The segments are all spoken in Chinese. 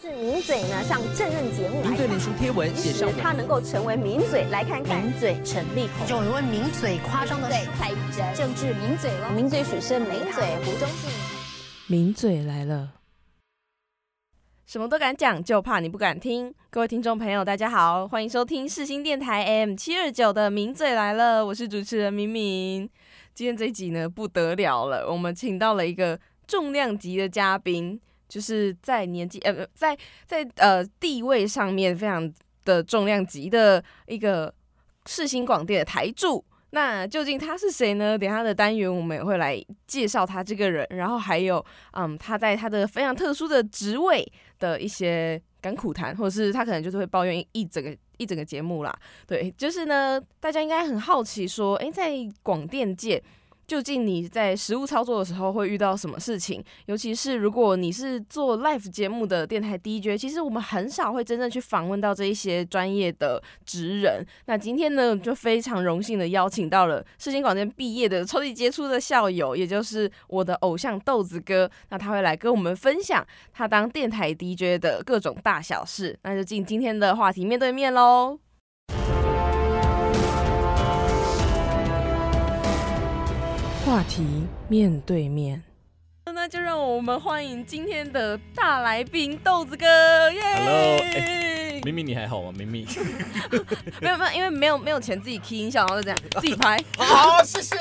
是名嘴呢上政论节目来名嘴脸书贴文写上他能够成为名嘴，来看看。名嘴陈立宏，有人问名嘴夸张的对蔡依珍，政治名嘴了，名嘴许胜名嘴胡忠信。名嘴来了，什么都敢讲，就怕你不敢听。各位听众朋友，大家好，欢迎收听世新电台 M 七二九的名嘴来了，我是主持人明明。今天这一集呢不得了了，我们请到了一个重量级的嘉宾，就是在年纪呃在在呃地位上面非常的重量级的一个世新广电的台柱。那究竟他是谁呢？等他的单元我们也会来介绍他这个人，然后还有嗯他在他的非常特殊的职位的一些甘苦谈，或者是他可能就是会抱怨一整个一整个节目啦。对，就是呢，大家应该很好奇说，诶，在广电界。究竟你在实务操作的时候会遇到什么事情？尤其是如果你是做 live 节目的电台 DJ，其实我们很少会真正去访问到这一些专业的职人。那今天呢，就非常荣幸的邀请到了世新广电毕业的超级杰出的校友，也就是我的偶像豆子哥。那他会来跟我们分享他当电台 DJ 的各种大小事。那就进今天的话题面对面喽。话题面对面，那就让我们欢迎今天的大来宾豆子哥，耶 Hello，哎明明你还好吗？明明，没有没有，因为没有没有钱自己 key 音效，然后就这样 自己拍。好，谢谢。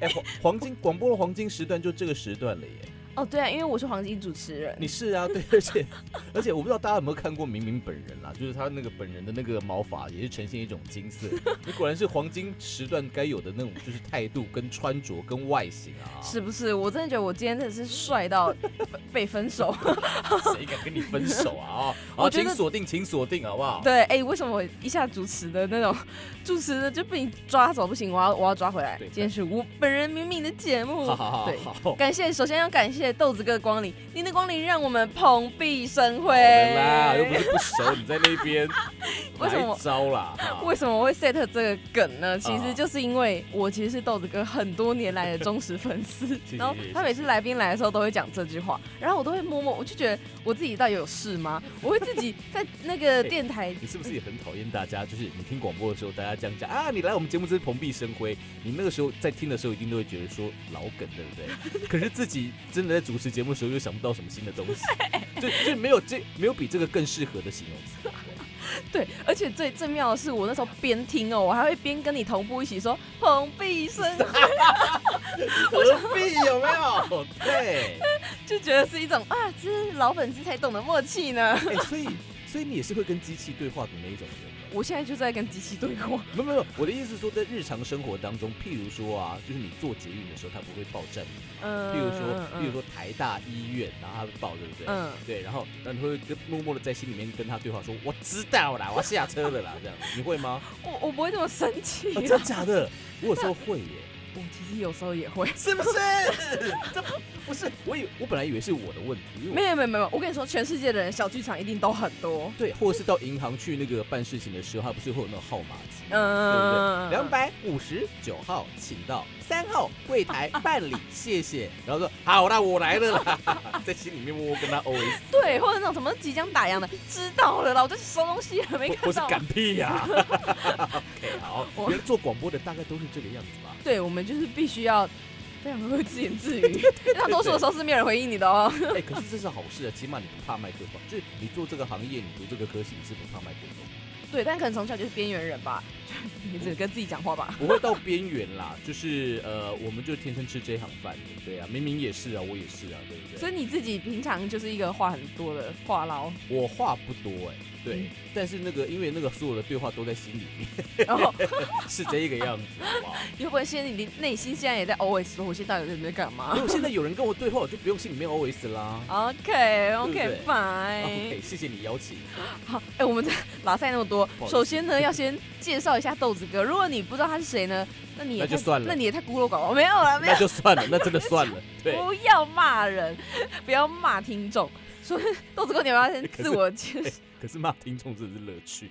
哎，黄黄金广播的黄金时段就这个时段了耶。哦，对啊，因为我是黄金主持人。你是啊，对，而且而且我不知道大家有没有看过明明本人啦，就是他那个本人的那个毛发也是呈现一种金色，你果然是黄金时段该有的那种就是态度跟穿着跟外形啊。是不是？我真的觉得我今天真的是帅到 被分手。谁敢跟你分手啊？啊，请锁定，请锁定，好不好？对，哎、为什么我一下主持的那种主持的就被你抓走不行？我要我要抓回来。对今天是我本人明明的节目。好好好好。好感谢，首先要感谢豆子哥的光临，您的光临让我们蓬荜生辉。的啦，又不是不熟，你在那边 为什么招啦？为什么我会 set 这个梗呢？其实啊就是因为我其实是豆子哥很多年来的忠实粉丝，然后他每次来宾来的时候都会讲这句话，然后我都会默默，我就觉得我自己到底有事吗？我会自己在那个电台你是不是也很讨厌大家？就是你听广播的时候，大家这样讲啊，你来我们节目真是蓬荜生辉。你那个时候在听的时候，一定都会觉得说老梗，对不对？可是自己真的在主持节目的时候，又想不到什么新的东西，就就没有这没有比这个更适合的形容词。对，而且最最妙的是，我那时候边听哦，我还会边跟你同步一起说蓬荜生辉，何必有没有？对，就觉得是一种啊，这是老粉丝才懂的默契呢。哎、所以所以你也是会跟机器对话的那一种人吗。我现在就在跟机器对话，没有没有，我的意思是说，在日常生活当中，譬如说啊，就是你做捷运的时候，它不会报站名，嗯譬如说，譬如说台大医院，然后他会报，对不对？嗯对，然后然后你会跟默默的在心里面跟他对话，说我知道啦，我要下车了啦，这样你会吗？我我不会这么生气、啊、真假的？我有时候会耶，我其实有时候也会。是不是？这不是，我以我本来以为是我的问题，没有没有没有，我跟你说，全世界的人小剧场一定都很多。对，或者是到银行去那个办事情的时候，他不是会有那种号码机？对不嗯对？两百五十九号，请到三号柜台办理，谢谢。然后说好那，我来了啦，在心里面默默跟他 OS，对，或者那种什么即将打烊的，知道了啦，我就去收东西了，没我是看到。赶屁呀、OK，好，我原来做广播的大概都是这个样子吧？对，我们就是必须要非常会自言自语，大多数的时候是没有人回应你的哦。哎、可是这是好事啊，起码你不怕麦克风，就是你做这个行业，你读这个科系，你是不怕麦克风，对，但可能从小就是边缘人吧，就你只跟自己讲话吧。不会到边缘啦，就是呃，我们就天生吃这行饭的，对啊，明明也是啊，我也是啊，对不对？所以你自己平常就是一个话很多的话唠，我话不多哎、对，嗯但是那个因为那个所有的对话都在心里面，然后 是这个样子，好不好？你会不会现在你内心现在也在 always 说我现在到底在干嘛如果现在有人跟我对话，我就不用心里面 OS 啦。OK OK fine。OK，谢谢你邀请。好，哎、我们这拉赛那么多首先呢，要先介绍一下豆子哥。如果你不知道他是谁呢，那你也那就算了那你也太孤陋寡闻。没有了，没有那，就算了，那真的算了。对，不要骂人，不要骂听众。说豆子哥，你要不要先自我介绍？可是骂听众真是乐趣，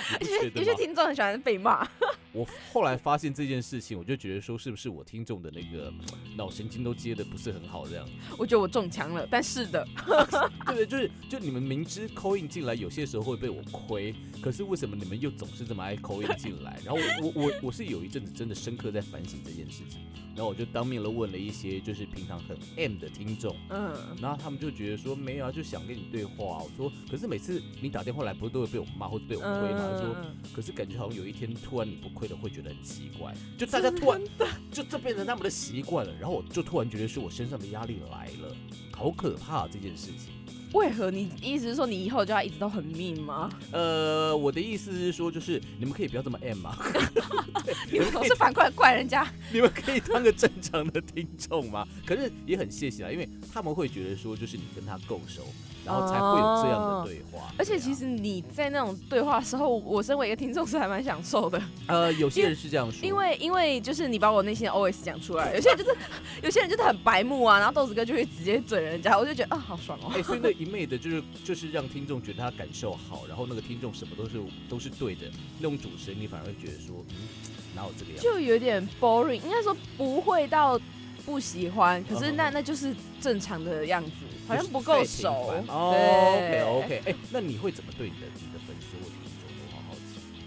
有些？有些听众很喜欢被骂。我后来发现这件事情，我就觉得说，是不是我听众的那个脑神经都接的不是很好这样？我觉得我中枪了，但是的，对不对，就是就你们明知扣印进来，有些时候会被我亏，可是为什么你们又总是这么爱扣印进来？然后我我我我是有一阵子真的深刻在反省这件事情，然后我就当面了问了一些就是平常很 M 的听众，嗯，然后他们就觉得说没有啊，就想跟你对话。我说，可是每次你打电话来，不是都会被我骂或者被我亏吗？他说，可是感觉好像有一天突然你不亏了，会觉得很奇怪，就大家突然就这变成他们的习惯了，然后我就突然觉得是我身上的压力来了，好可怕这件事情。为何你意思是说你以后就要一直都很命吗？呃，我的意思是说，就是你们可以不要这么 M 吗？你们总是反过来怪人家，你们可以当个正常的听众吗？可是也很谢谢啊，因为他们会觉得说，就是你跟他够熟。然后才会有这样的对话，而且其实你在那种对话的时候，我身为一个听众是还蛮享受的。呃，有些人是这样说，因为因为就是你把我内心的 OS 讲出来，有些人就是有些人就是很白目啊，然后豆子哥就会直接嘴人家，我就觉得啊好爽哦。哎，所以那一昧的就是就是让听众觉得他感受好，然后那个听众什么都是都是对的那种主持人，你反而会觉得说，嗯，哪有这个样子？就有点 boring，应该说不会到不喜欢，可是那那就是正常的样子。好像不够熟哦。OK OK，哎，那你会怎么对你的你的粉丝或听众？我好好奇。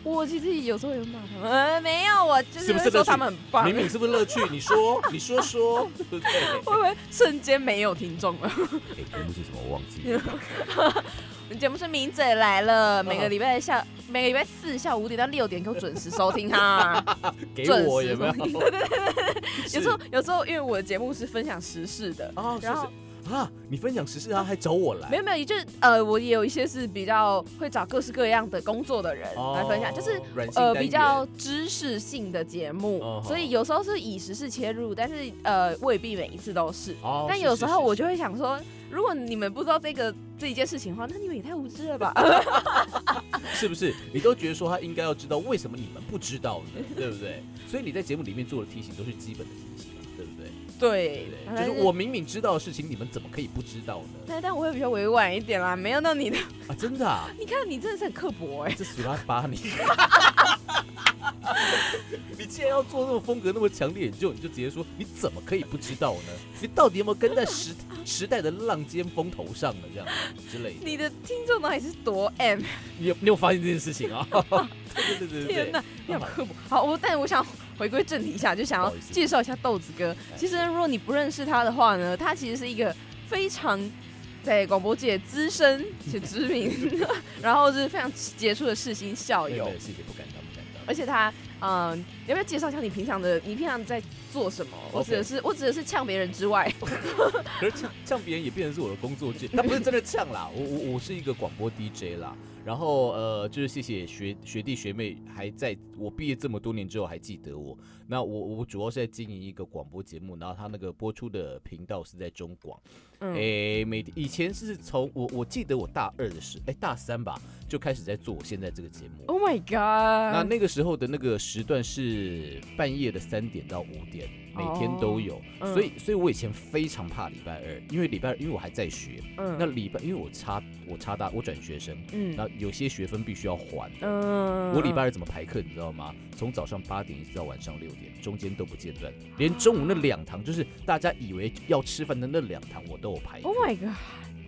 我其实有时候有骂他们，呃，没有，我就是说他们很棒。明明是不是乐趣？你说，你说说，对不对？会不会瞬间没有听众了？哎，节目是什么？我忘记了。节目是名嘴来了，每个礼拜下，每个礼拜四下午五点到六点，给我准时收听哈。给我有没有？对对对对。有时候有时候，因为我的节目是分享时事的，然后。啊！你分享时事啊，还找我来？没有没有，就是呃，我也有一些是比较会找各式各样的工作的人来分享，就是呃比较知识性的节目，所以有时候是以时事切入，但是呃未必每一次都是。但有时候我就会想说，如果你们不知道这个这一件事情的话，那你们也太无知了吧？是不是？你都觉得说他应该要知道，为什么你们不知道呢？对不对？所以你在节目里面做的提醒都是基本的提醒。对，就是我明明知道的事情，你们怎么可以不知道呢？但但我会比较委婉一点啦，没有到你的啊，真的啊！你看你真的是很刻薄哎，这死拉巴你！你既然要做那种风格那么强烈，你就你就直接说，你怎么可以不知道呢？你到底有没有跟在时时代的浪尖风头上呢？这样之类的。你的听众到底是多 M？你有你有发现这件事情啊？对对对对天哪，你好刻薄。好，我但我想。回归正题一下，就想要介绍一下豆子哥。其实，如果你不认识他的话呢，他其实是一个非常在广播界资深且知名，然后是非常杰出的世新校友。谢谢，不敢当，不敢当。而且他，嗯，要不要介绍一下你平常的？你平常在做什么？我指的是，我指的是呛别人之外。可是呛呛别人也变成是我的工作，他不是真的呛啦。我我我是一个广播 DJ 啦。然后呃，就是谢谢学学弟学妹还在我毕业这么多年之后还记得我。那我我主要是在经营一个广播节目，然后他那个播出的频道是在中广。哎，每以前是从我我记得我大二的时，哎大三吧就开始在做我现在这个节目。Oh my god！那那个时候的那个时段是半夜的三点到五点。每天都有，所以所以我以前非常怕礼拜二，因为礼拜二因为我还在学，嗯那礼拜因为我差我差大我转学生，嗯那有些学分必须要还，嗯我礼拜二怎么排课你知道吗？从早上八点一直到晚上六点，中间都不间断，连中午那两堂就是大家以为要吃饭的那两堂我都有排。Oh my god！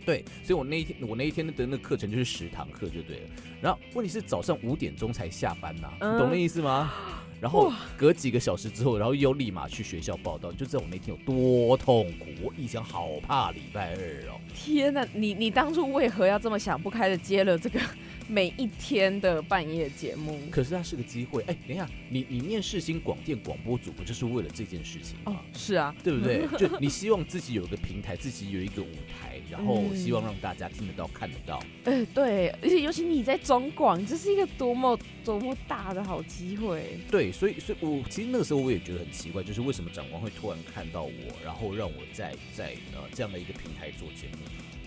对，所以我那一天我那一天的那个课程就是十堂课就对了，然后问题是早上五点钟才下班呐，你懂那意思吗？然后隔几个小时之后，然后又立马去学校报道，就知道我那天有多痛苦。我以前好怕礼拜二哦。天哪，你 你当初为何要这么想不开的接了这个每一天的半夜节目？可是它是个机会。哎，等一下，你你念世新广电广播组不就是为了这件事情吗？是啊，对不对？就你希望自己有一个平台，自己有一个舞台，然后希望让大家听得到、看得到。哎，对，而且尤其你在中广，这是一个多么多么大的好机会。对。所以，所以我其实那个时候我也觉得很奇怪，就是为什么长官会突然看到我，然后让我在在呃这样的一个平台做节目。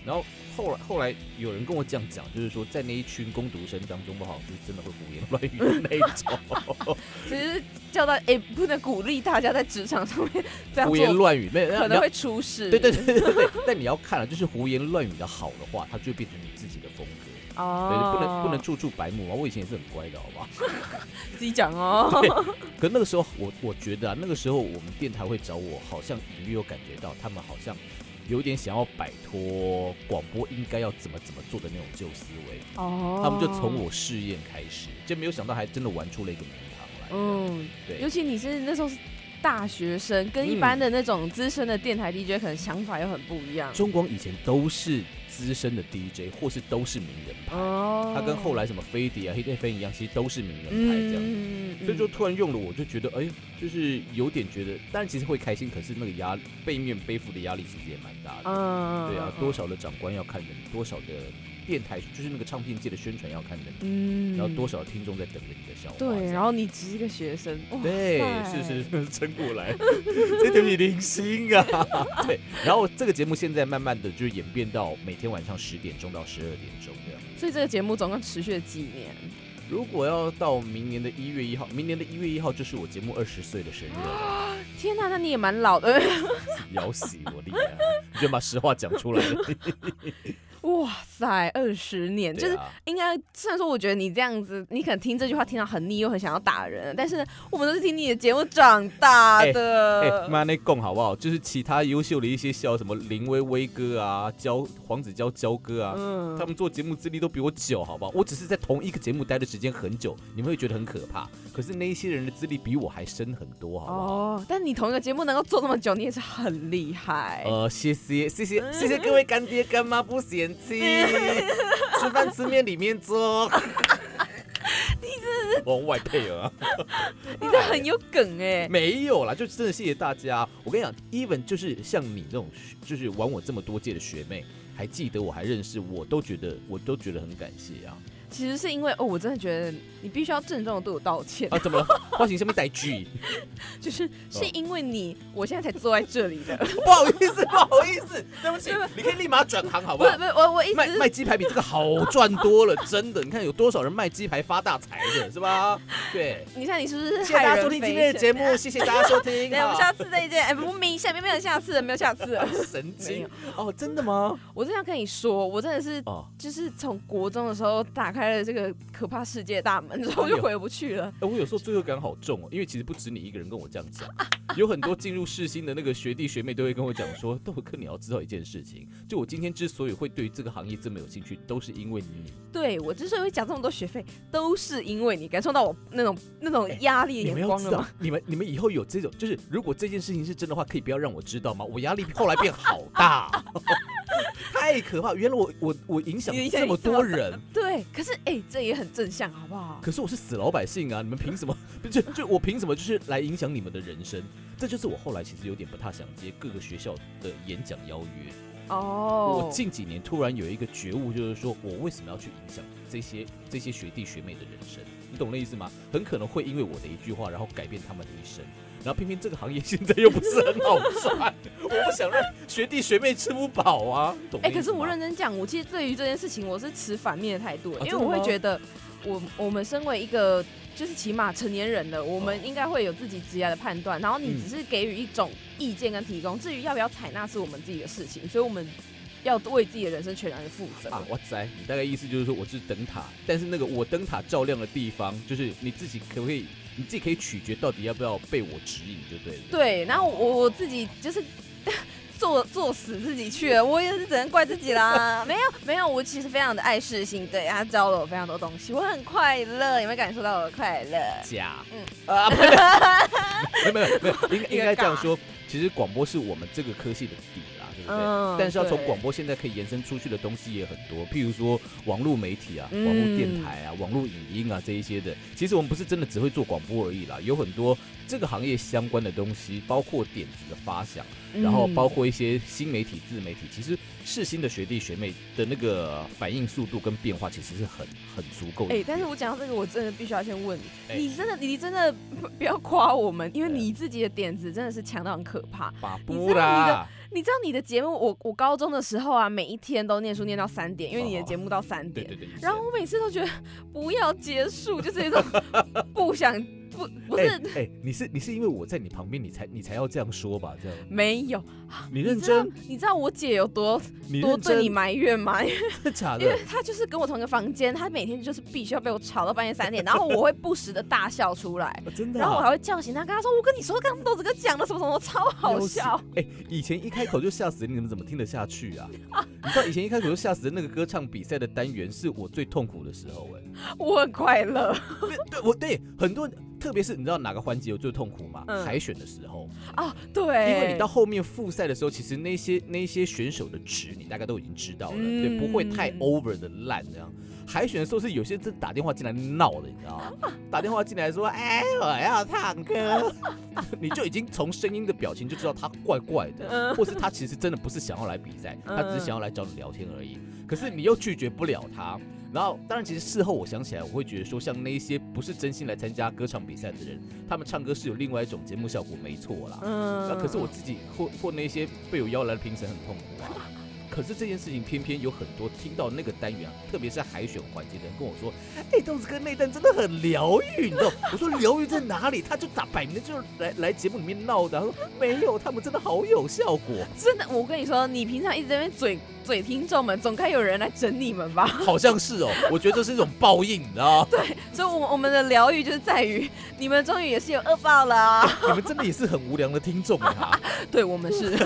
然后后来后来有人跟我这样讲，就是说在那一群攻读生当中，不好就是真的会胡言乱语的那一种。其实叫到哎，不能鼓励大家在职场上面这样胡言乱语，没可能会出事。对对对对对。但你要看了，就是胡言乱语的好的话，它就变成你自己的风格。哦，不能不能处处白目啊。我以前也是很乖的，好不好？自己讲哦。可那个时候，我我觉得啊，那个时候我们电台会找我，好像隐约有感觉到他们好像有点想要摆脱广播应该要怎么怎么做的那种旧思维。哦，他们就从我试验开始，就没有想到还真的玩出了一个名堂来。嗯，对尤其你是那时候是大学生，跟一般的那种资深的电台 DJ 可能想法又很不一样。中广以前都是资深的 DJ，或是都是名人牌。哦，他跟后来什么飞碟啊、黑 F 一样，其实都是名人牌这样子。嗯所以就突然用了，我就觉得，哎，就是有点觉得，但其实会开心，可是那个压背面背负的压力其实也蛮大的。嗯对啊，多少的长官要看着你，多少的电台就是那个唱片界的宣传要看着你，嗯然后多少听众在等着你的笑话。对，然后你只是个学生，哇对，是是，撑过来，这对你零星啊。对，然后这个节目现在慢慢的就演变到每天晚上十点钟到十二点钟这样。所以这个节目总共持续了几年？如果要到明年的一月一号，明年的一月一号就是我节目二十岁的生日了，天哪，那你也蛮老的，咬死我厉害，你就把实话讲出来了。哇塞，二十年，就是应该虽然说，我觉得你这样子，你可能听这句话听到很腻，又很想要打人，但是我们都是听你的节目长大哎的。妈那供好不好？就是其他优秀的一些笑什么林威威哥啊、焦黄子佼焦哥啊，嗯他们做节目资历都比我久，好不好？我只是在同一个节目待的时间很久，你们会觉得很可怕。可是那一些人的资历比我还深很多，好不好？哦，但你同一个节目能够做那么久，你也是很厉害。呃，谢谢谢谢谢谢各位干爹干妈不嫌弃，吃饭吃面里面做。你这是往外配啊？你这很有梗哎。没有啦，就真的谢谢大家。我跟你讲，even 就是像你这种，就是玩我这么多届的学妹，还记得我还认识，我都觉得我都觉得很感谢啊。其实是因为哦，我真的觉得你必须要郑重的对我道歉，啊，怎么了？花型下面带句，就是是因为你，我现在才坐在这里的。不好意思，不好意思，对不起，你可以立马转行好不好不是不？是，我我一卖直卖鸡排比这个好赚多了，真的。你看有多少人卖鸡排发大财的，是吧？对，你看你是不是谢谢大家收听今天的节目？谢谢大家收听。对，我们下次再见。哎，不明显没有下次了，没有下次了。神经哦，真的吗？我真的要跟你说，我真的是哦，就是从国中的时候打开了这个可怕世界大门，之后就回不去了。哎，我有时候罪恶感好重哦，因为其实不止你一个人跟我这样讲，有很多进入世新的那个学弟学妹都会跟我讲说，豆哥你要知道一件事情，就我今天之所以会对这个行业这么有兴趣，都是因为你。对我之所以会讲这么多学费，都是因为你感受到我那种那种压力的 你们眼光了吗？要知道，你们你们以后有这种，就是如果这件事情是真的话，可以不要让我知道吗？我压力后来变好大，太可怕！原来我我我影响这么多人，对，可是哎、这也很正向，好不好？可是我是死老百姓啊！你们凭什么？就就我凭什么就是来影响你们的人生？这就是我后来其实有点不太想接各个学校的演讲邀约。哦，我近几年突然有一个觉悟，就是说我为什么要去影响这些这些学弟学妹的人生？你懂那意思吗？很可能会因为我的一句话，然后改变他们的一生。然后偏偏这个行业 现在又不是很好赚，我不想让学弟学妹吃不饱啊，懂哎？可是我认真讲，我其实对于这件事情我是持反面的态度，因为我会觉得我我们身为一个就是起码成年人的，我们哦应该会有自己职业的判断，然后你嗯只是给予一种意见跟提供，至于要不要采纳是我们自己的事情，所以我们要为自己的人生全然的负责。啊，哇塞你大概意思就是说我是灯塔，但是那个我灯塔照亮的地方，就是你自己可不可以，你自己可以取决到底要不要被我指引就对了。对，然后我我自己就是。做做死自己去了，我也是只能怪自己啦。没有没有，我其实非常的爱世新，对他教了我非常多东西，我很快乐，有没有感受到我的快乐？假，嗯啊，没有没有没有，应该应该这样说，其实广播是我们这个科系的底啦，对不对？嗯但是要从广播现在可以延伸出去的东西也很多，譬如说网络媒体啊、嗯网络电台啊、网络影音啊这一些的。其实我们不是真的只会做广播而已啦，有很多这个行业相关的东西，包括点子的发想，然后嗯包括一些新媒体、自媒体，其实世新的学弟学妹的那个反应速度跟变化，其实是很很足够的。哎、但是我讲到这个，我真的必须要先问你，哎你真的，你真的不不要夸我们，因为你自己的点子真的是强到很可怕。把你知道你的啦，你知道你的节目，我我高中的时候啊，每一天都念书念到三点，因为你的节目到三点。对对对。然后我每次都觉得不要结束，就是有一种不想不不哎是、哎，你是你是因为我在你旁边，你才你才要这样说吧？这样，没有，你认真？你知道我姐有多多对你？埋怨吗？因为真的假因为的？她就是跟我同一个房间，她每天就是必须要被我吵到半夜三点，然后我会不时的大笑出来。啊真的啊？然后我还会叫醒她，跟她说：“我跟你说，刚刚豆子哥讲的什么什么，超好笑。哎、以前一开口就吓死人，你们怎么听得下去啊？你知道以前一开口就吓死人那个歌唱比赛的单元是我最痛苦的时候、哎，”我很快乐 对对，我对很多人，特别是你知道哪个环节我最痛苦吗？嗯海选的时候，啊，对，因为你到后面复赛的时候，其实那些那些选手的值你大概都已经知道了，嗯对，不会太 over 的烂这样。海选的时候是有些真打电话进来闹的，你知道吗？打电话进来说：“哎，我要唱歌。” 你就已经从声音的表情就知道他怪怪的，嗯或是他其实真的不是想要来比赛，嗯他只是想要来找你聊天而已。可是你又拒绝不了他。然后，当然，其实事后我想起来，我会觉得说，像那一些不是真心来参加歌唱比赛的人，他们唱歌是有另外一种节目效果，没错啦。嗯那可是我自己或或那些被我邀来的评审很痛苦啊。可是这件事情偏偏有很多听到那个单元啊，特别是海选环节的人跟我说：“哎、豆子哥那段真的很疗愈，你知道？” 我说：“疗愈在哪里？”他就打摆明了就是来来节目里面闹的。他说：“没有，他们真的好有效果，真的，我跟你说，你平常一直在那边嘴嘴听众们，总该有人来整你们吧？好像是哦。”我觉得这是一种报应，你知道对？所以我，我们的疗愈就是在于你们终于也是有恶报了啊、你们真的也是很无良的听众啊！对，我们是，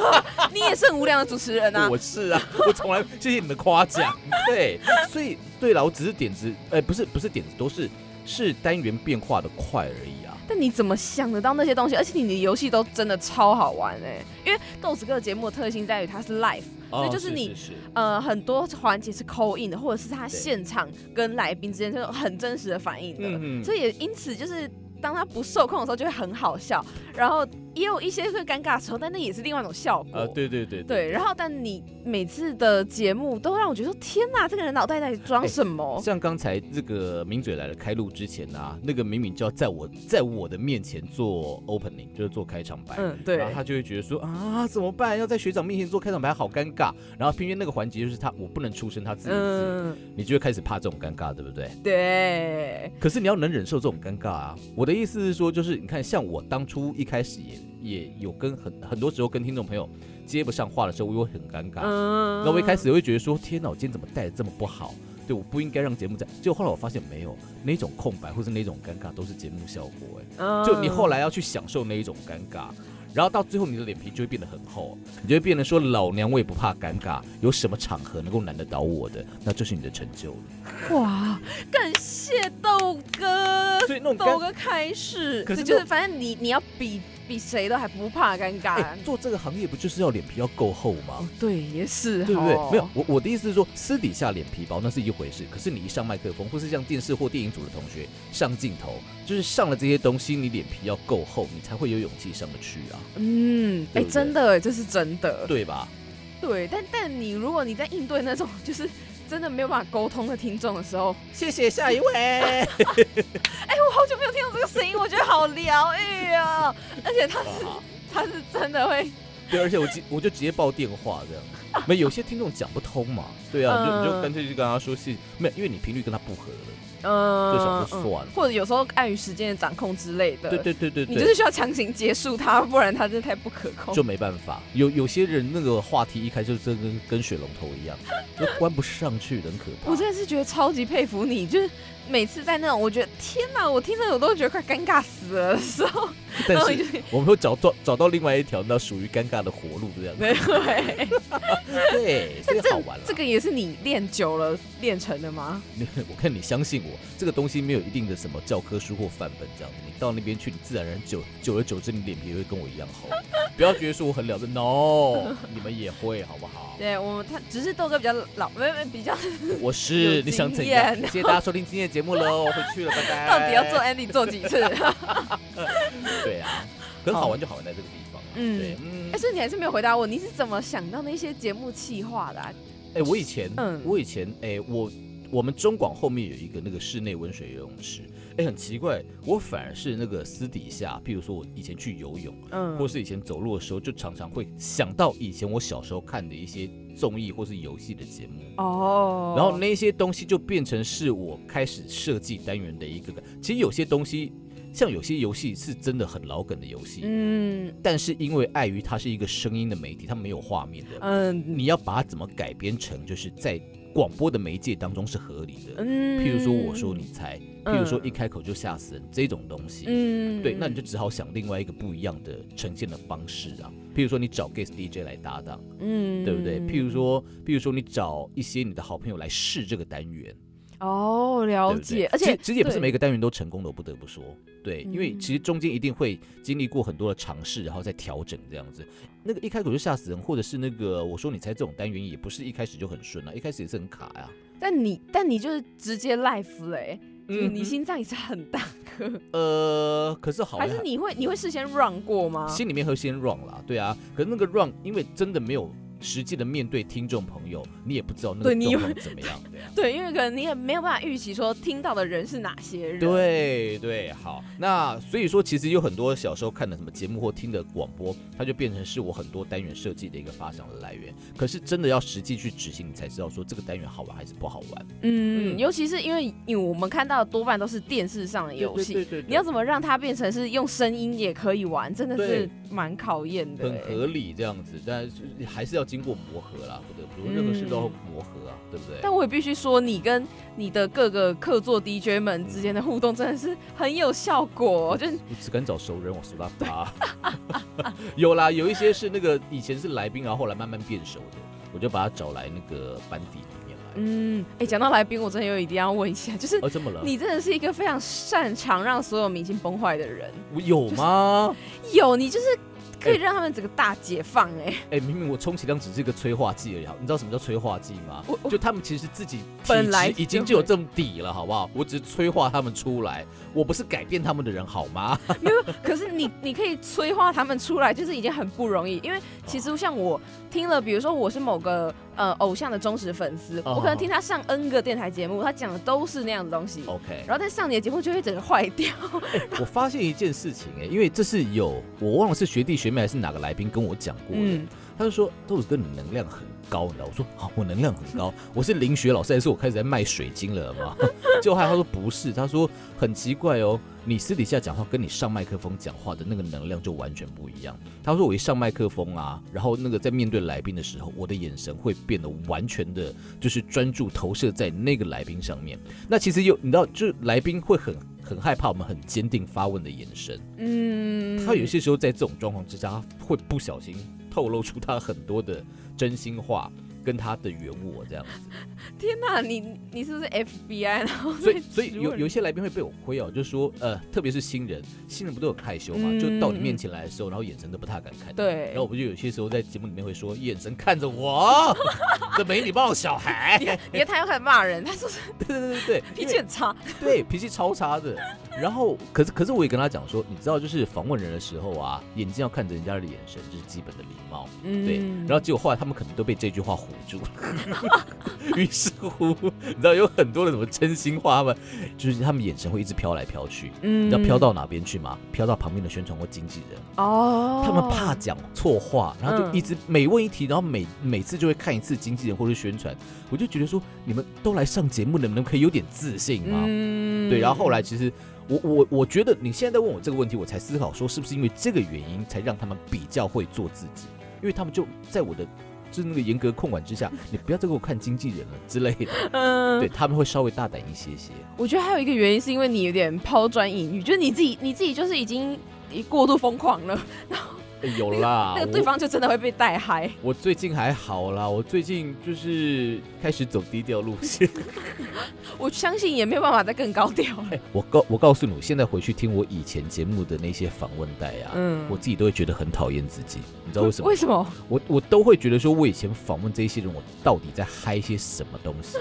你也是很无良的主持人啊。我是啊，我从来谢谢你的夸奖。对，所以对了，我只是点子，哎、不是不是点子，都是是单元变化的快而已啊。但你怎么想得到那些东西？而且你的游戏都真的超好玩哎、因为豆子哥的节目的特性在于它是 live，所以就是你是是呃，很多环节是扣印的，或者是他现场跟来宾之间是有很真实的反应的，所以也因此就是当他不受控的时候就会很好笑，然后也有一些会尴尬的时候，但那也是另外一种效果。啊，对对对对，然后但你每次的节目都让我觉得说，天哪，这个人脑袋在装什么？像刚才这个名嘴来了开录之前啊，那个明明就要在我在我的面前做 opening，就是做开场白。嗯，对然后，他就会觉得说啊，怎么办？要在学长面前做开场白，好尴尬。然后偏偏那个环节就是他，我不能出声，他自己自语，嗯，你就会开始怕这种尴尬，对不对？对，可是你要能忍受这种尴尬啊！我的意思是说，就是你看，像我当初一开始也也有跟很很多时候跟听众朋友接不上话的时候，我会很尴尬。嗯，那我一开始会觉得说，天哪，我今天怎么带的这么不好？对，我不应该让节目在。结果后来我发现没有那种空白或是那种尴尬都是节目效果。哎，嗯，就你后来要去享受那一种尴尬。然后到最后，你的脸皮就会变得很厚，你就会变得说：“老娘我也不怕尴尬，有什么场合能够难得倒我的，那就是你的成就了。哇，感谢豆哥，”所以那种豆哥开始，可是就是反正你你要比比谁都还不怕尴尬。哎，做这个行业不就是要脸皮要够厚吗？哦，对，也是，对不对？哦没有，我我的意思是说，私底下脸皮薄那是一回事，可是你一上麦克风，或是像电视或电影组的同学上镜头，就是上了这些东西，你脸皮要够厚，你才会有勇气上得去啊，嗯，哎、真的，这是真的，对吧？对。但但你如果你在应对那种就是真的没有办法沟通的听众的时候，谢谢下一位。哎、我好久没有听到这个声音，我觉得好疗愈啊！而且他是啊他是真的会，对，而且我直我就直接报电话这样，没有些听众讲不通嘛，对啊，你就你就嗯。干脆就跟他说是，没有，因为你频率跟他不合了，嗯，就想说算了或者有时候碍于时间的掌控之类的，对对对对你就是，需要强行结束它，不然它真的太不可控。就没办法。有有些人那个话题一开就真跟跟水龙头一样，就关不上去，很可怕。我真的是觉得超级佩服你，就是每次在那种我觉得天哪，我听着我都觉得快尴尬死了的时候，但是我们会找到找到另外一条那属于尴尬的活路，这样子。对对，对，这个好玩了。这个也是你练久了练成的吗？我看你相信我，这个东西没有一定的什么教科书或范本这样子，你到那边去，你自然而然久久而久之，你脸皮也会跟我一样厚。不要觉得说我很了不，no，你们也会好不好？对我们他只是豆哥比较老，没没比较我是你想怎样？谢谢大家收听今天的节目喽，我回去了，拜拜。到底要做 Andy 做几次？对啊，可是好玩就好玩在这个地方啊。嗯对，嗯哎，，所以你还是没有回答我，你是怎么想到那些节目企划的啊？哎，我以前，嗯我以前，哎，我我们中广后面有一个那个室内温水游泳池，哎，很奇怪，我反而是那个私底下，譬如说我以前去游泳，嗯或是以前走路的时候，就常常会想到以前我小时候看的一些综艺或是游戏的节目。哦，然后那些东西就变成是我开始设计单元的一个。其实有些东西像有些游戏是真的很老梗的游戏，嗯但是因为碍于它是一个声音的媒体，它没有画面的，嗯你要把它怎么改编成就是在广播的媒介当中是合理的。嗯。譬如说我说你猜，譬如说嗯一开口就吓死人这种东西，嗯。对，那你就只好想另外一个不一样的呈现的方式啊。譬如说你找 guest DJ 来搭档，嗯。对不对？譬如说，譬如说你找一些你的好朋友来试这个单元，哦了对对？解，而且其实也不是对。每个单元都成功的，我不得不说，对，因为嗯。其实中间一定会经历过很多的尝试，然后再调整这样子。那个一开口就吓死人，或者是那个我说你猜这种单元也不是一开始就很顺啊，一开始也是很卡呀、但你但你就是直接 life 了哎，就是你嗯心脏也是很大颗，呃，可是好还是你会你会事先 run 过吗？心里面会先 run 啦，对啊，可是那个 run 因为真的没有实际的面对听众朋友，你也不知道那个对你状况怎么样，对啊。对，因为可能你也没有办法预期说听到的人是哪些人。，对对，好，那所以说，其实有很多小时候看的什么节目或听的广播，它就变成是我很多单元设计的一个发想的来源。可是真的要实际去执行，你才知道说这个单元好玩还是不好玩。嗯，嗯尤其是因为因为我们看到的多半都是电视上的游戏，对对对你要怎么让它变成是用声音也可以玩，真的是对蛮考验的、很欸。合理这样子，但是还是要经过磨合啦，不得不说，任何事都要磨合啊，对不对？但我也必须说，你跟你的各个客座 DJ 们之间的互动真的是很有效果，就是你只敢找熟人，我苏拉巴。有啦，有一些是那个以前是来宾，然后后来慢慢变熟的，我就把他找来那个班底。嗯，哎、讲到来宾，我真的有一定要问一下，就是哦，怎么了？你真的是一个非常擅长让所有明星崩坏的人，我有吗？有你就是可以让他们整个大解放、哎、哎、明明我充其量只是一个催化剂而已，好你知道什么叫催化剂吗就他们其实自己本来已经就有这么底了，好不好？我只是催化他们出来，我不是改变他们的人，好吗？可是你你可以催化他们出来，就是已经很不容易。因为其实像我听了，比如说我是某个呃偶像的忠实粉丝，哦我可能听他上 N 个电台节目，他讲的都是那样的东西，OK，然后在上你的节目就会整个坏掉。我发现一件事情、哎，因为这是有我忘了是学弟学妹还是哪个来宾跟我讲过的，嗯他就说豆子哥你能量很高，你知道？我说好，我能量很高，我是林学老师还是我开始在卖水晶了吗？结果后来他说不是，他说很奇怪哦，你私底下讲话跟你上麦克风讲话的那个能量就完全不一样。他说我一上麦克风啊，然后那个在面对来宾的时候，我的眼神会变得完全的，就是专注投射在那个来宾上面。那其实有你知道，就是来宾会很很害怕我们很坚定发问的眼神。嗯，他有些时候在这种状况之下，他会不小心透露出他很多的真心话跟他的原我这样子，天哪，你你是不是 FBI？然后所以所以有有一些来宾会被我亏哦，就是说呃，特别是新人，新人不都很害羞嘛，嗯就到你面前来的时候，然后眼神都不太敢看。对然后我们就有些时候在节目里面会说，眼神看着我，这没礼貌的小孩。你看你看他又开始骂人，他说是对对对对对，脾气很差。对，脾气超差的。然后，可是可是我也跟他讲说，你知道，就是访问人的时候啊，眼睛要看着人家的眼神，这是基本的礼貌。嗯。对，然后结果后来他们可能都被这句话唬住了，于是乎，你知道有很多的什么真心话，他们就是他们眼神会一直飘来飘去，嗯。你知道飘到哪边去吗？飘到旁边的宣传或经纪人，哦，他们怕讲错话，然后就嗯一直每问一题，然后每每次就会看一次经纪人或者宣传，我就觉得说你们都来上节目，能不能可以有点自信吗？嗯。对，然后后来其实我我我觉得你现在在问我这个问题，我才思考说是不是因为这个原因才让他们比较会做自己，因为他们就在我的就是那个严格控管之下，你不要再给我看经纪人了之类的，嗯对他们会稍微大胆一些些。我觉得还有一个原因是因为你有点抛砖引玉，就是你自己你自己就是已经过度疯狂了，哎有啦，那个对方就真的会被带嗨。我我最近还好啦，我最近就是开始走低调路线。我相信也没有办法再更高调了。哎，我告我告诉你，我现在回去听我以前节目的那些访问带啊，嗯我自己都会觉得很讨厌自己，你知道为什么？为什么？我我都会觉得说，我以前访问这些人，我到底在嗨些什么东西？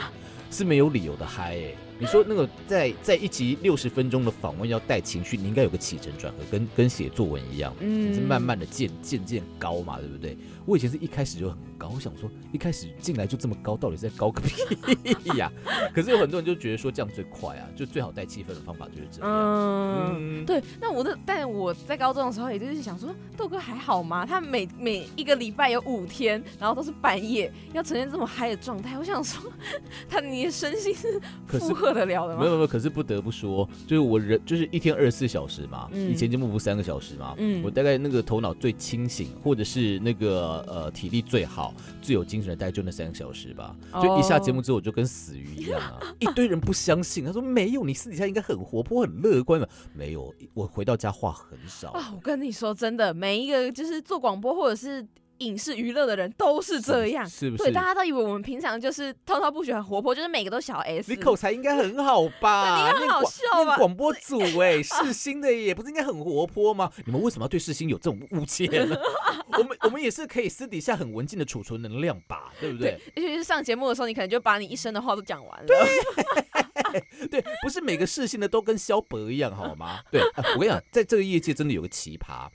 是没有理由的嗨哎、你说那个在在一集六十分钟的访问要带情绪，你应该有个起承转合，跟跟写作文一样，嗯是慢慢的渐渐渐高嘛，对不对？我以前是一开始就很高。我想说，一开始进来就这么高，到底是在高个屁呀？可是有很多人就觉得说这样最快啊，就最好带气氛的方法就是这样。嗯，对。那我的，但我在高中的时候，也就是想说，豆哥还好吗？他每每一个礼拜有五天，然后都是半夜要呈现这么嗨的状态。我想说，他你的身心是负荷得了的吗？没有没有，可是不得不说，就是我人就是一天二十四小时嘛，以前节目不三个小时嘛，嗯，我大概那个头脑最清醒，或者是那个呃体力最好、最有精神的，大概就那三个小时吧。就一下节目之后，我就跟死鱼一样啊！一堆人不相信，他说没有，你私底下应该很活泼、很乐观的。没有，我回到家话很少啊。我跟你说真的，每一个就是做广播或者是。影视娱乐的人都是这样，是不是？对，大家都以为我们平常就是滔滔不绝、很活泼，就是每个都小 S。你口才应该很好 吧？你很好笑吧？广播组哎，世新的也不是应该很活泼吗？你们为什么要对世新有这种误解呢？我们我们也是可以私底下很文静的储存能量吧，对不对？尤其是上节目的时候，你可能就把你一生的话都讲完了。对，对，不是每个世新的都跟萧伯一样好吗？对，我跟你讲，在这个业界真的有个奇葩。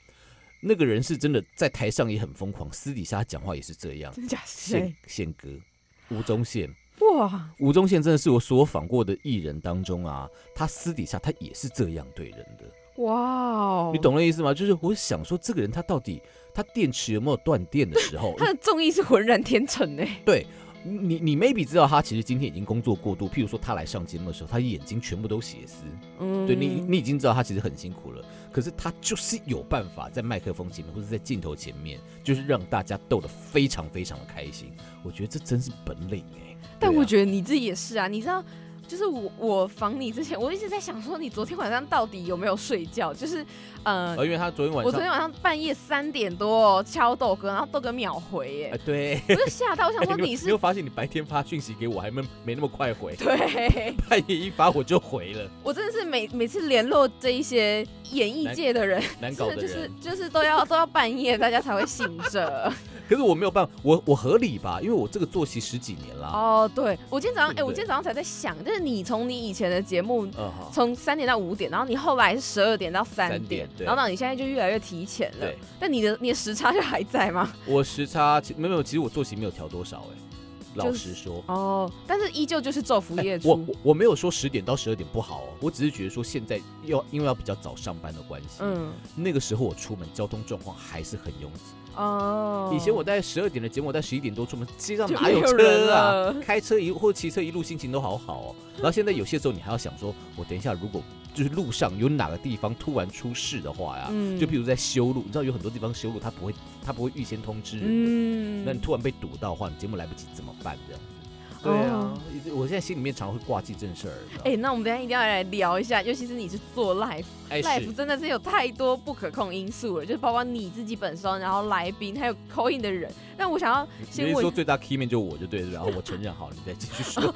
那个人是真的在台上也很疯狂，私底下讲话也是这样。真假？宪宪哥，吴宗宪。哇，吴宗宪真的是我所访过的艺人当中啊，他私底下他也是这样对人的。哇，你懂那意思吗？就是我想说，这个人他到底他电池有没有断电的时候？他的综艺是浑然天成呢。对。你你 maybe 知道他其实今天已经工作过度，譬如说他来上节目的时候，他眼睛全部都血丝，嗯，对你你已经知道他其实很辛苦了，可是他就是有办法在麦克风前面或者在镜头前面，就是让大家逗得非常非常的开心。我觉得这真是本领哎，但我觉得你自己也是啊，你知道。就是我我防你之前，我一直在想说，你昨天晚上到底有没有睡觉？就是，呃，因为他昨天晚上，我昨天晚上半夜三点多敲豆哥，然后豆哥秒回，耶，对，我就吓到，我想说你是，没有发现你白天发讯息给我还没没那么快回，对，半夜一发我就回了。我真的是每每次联络这一些演艺界的人，难搞的人，就是就是都要都要半夜大家才会醒着。可是我没有办法，我我合理吧？因为我这个作息十几年了。哦，对，我今天早上，哎，我今天早上才在想，就是你从你以前的节目，从三点到五点，然后你后来是十二点到三点，然后到你现在就越来越提前了。对，但你的你的时差就还在吗？我时差没有，其实我作息没有调多少，哎，老实说。哦，但是依旧就是昼伏夜出。我我没有说十点到十二点不好哦，我只是觉得说现在要因为要比较早上班的关系，嗯，那个时候我出门交通状况还是很拥挤。哦，以前我在十二点的节目，我在十一点多出门，街上哪有车啊？开车一或骑车一路心情都好好哦。然后现在有些时候你还要想说，我等一下如果就是路上有哪个地方突然出事的话呀，就比如在修路，你知道有很多地方修路，他不会他不会预先通知，嗯，那你突然被堵到的话，你节目来不及怎么办？这样。对啊，我现在心里面常会挂记这件事儿。哎，那我们等下一定要来聊一下，尤其是你是做 live，live 真的是有太多不可控因素了，就是包括你自己本身，然后来宾，还有 call in 的人。那我想要先问，说最大 key 面就我就对了，然后我承认好，你再继续说。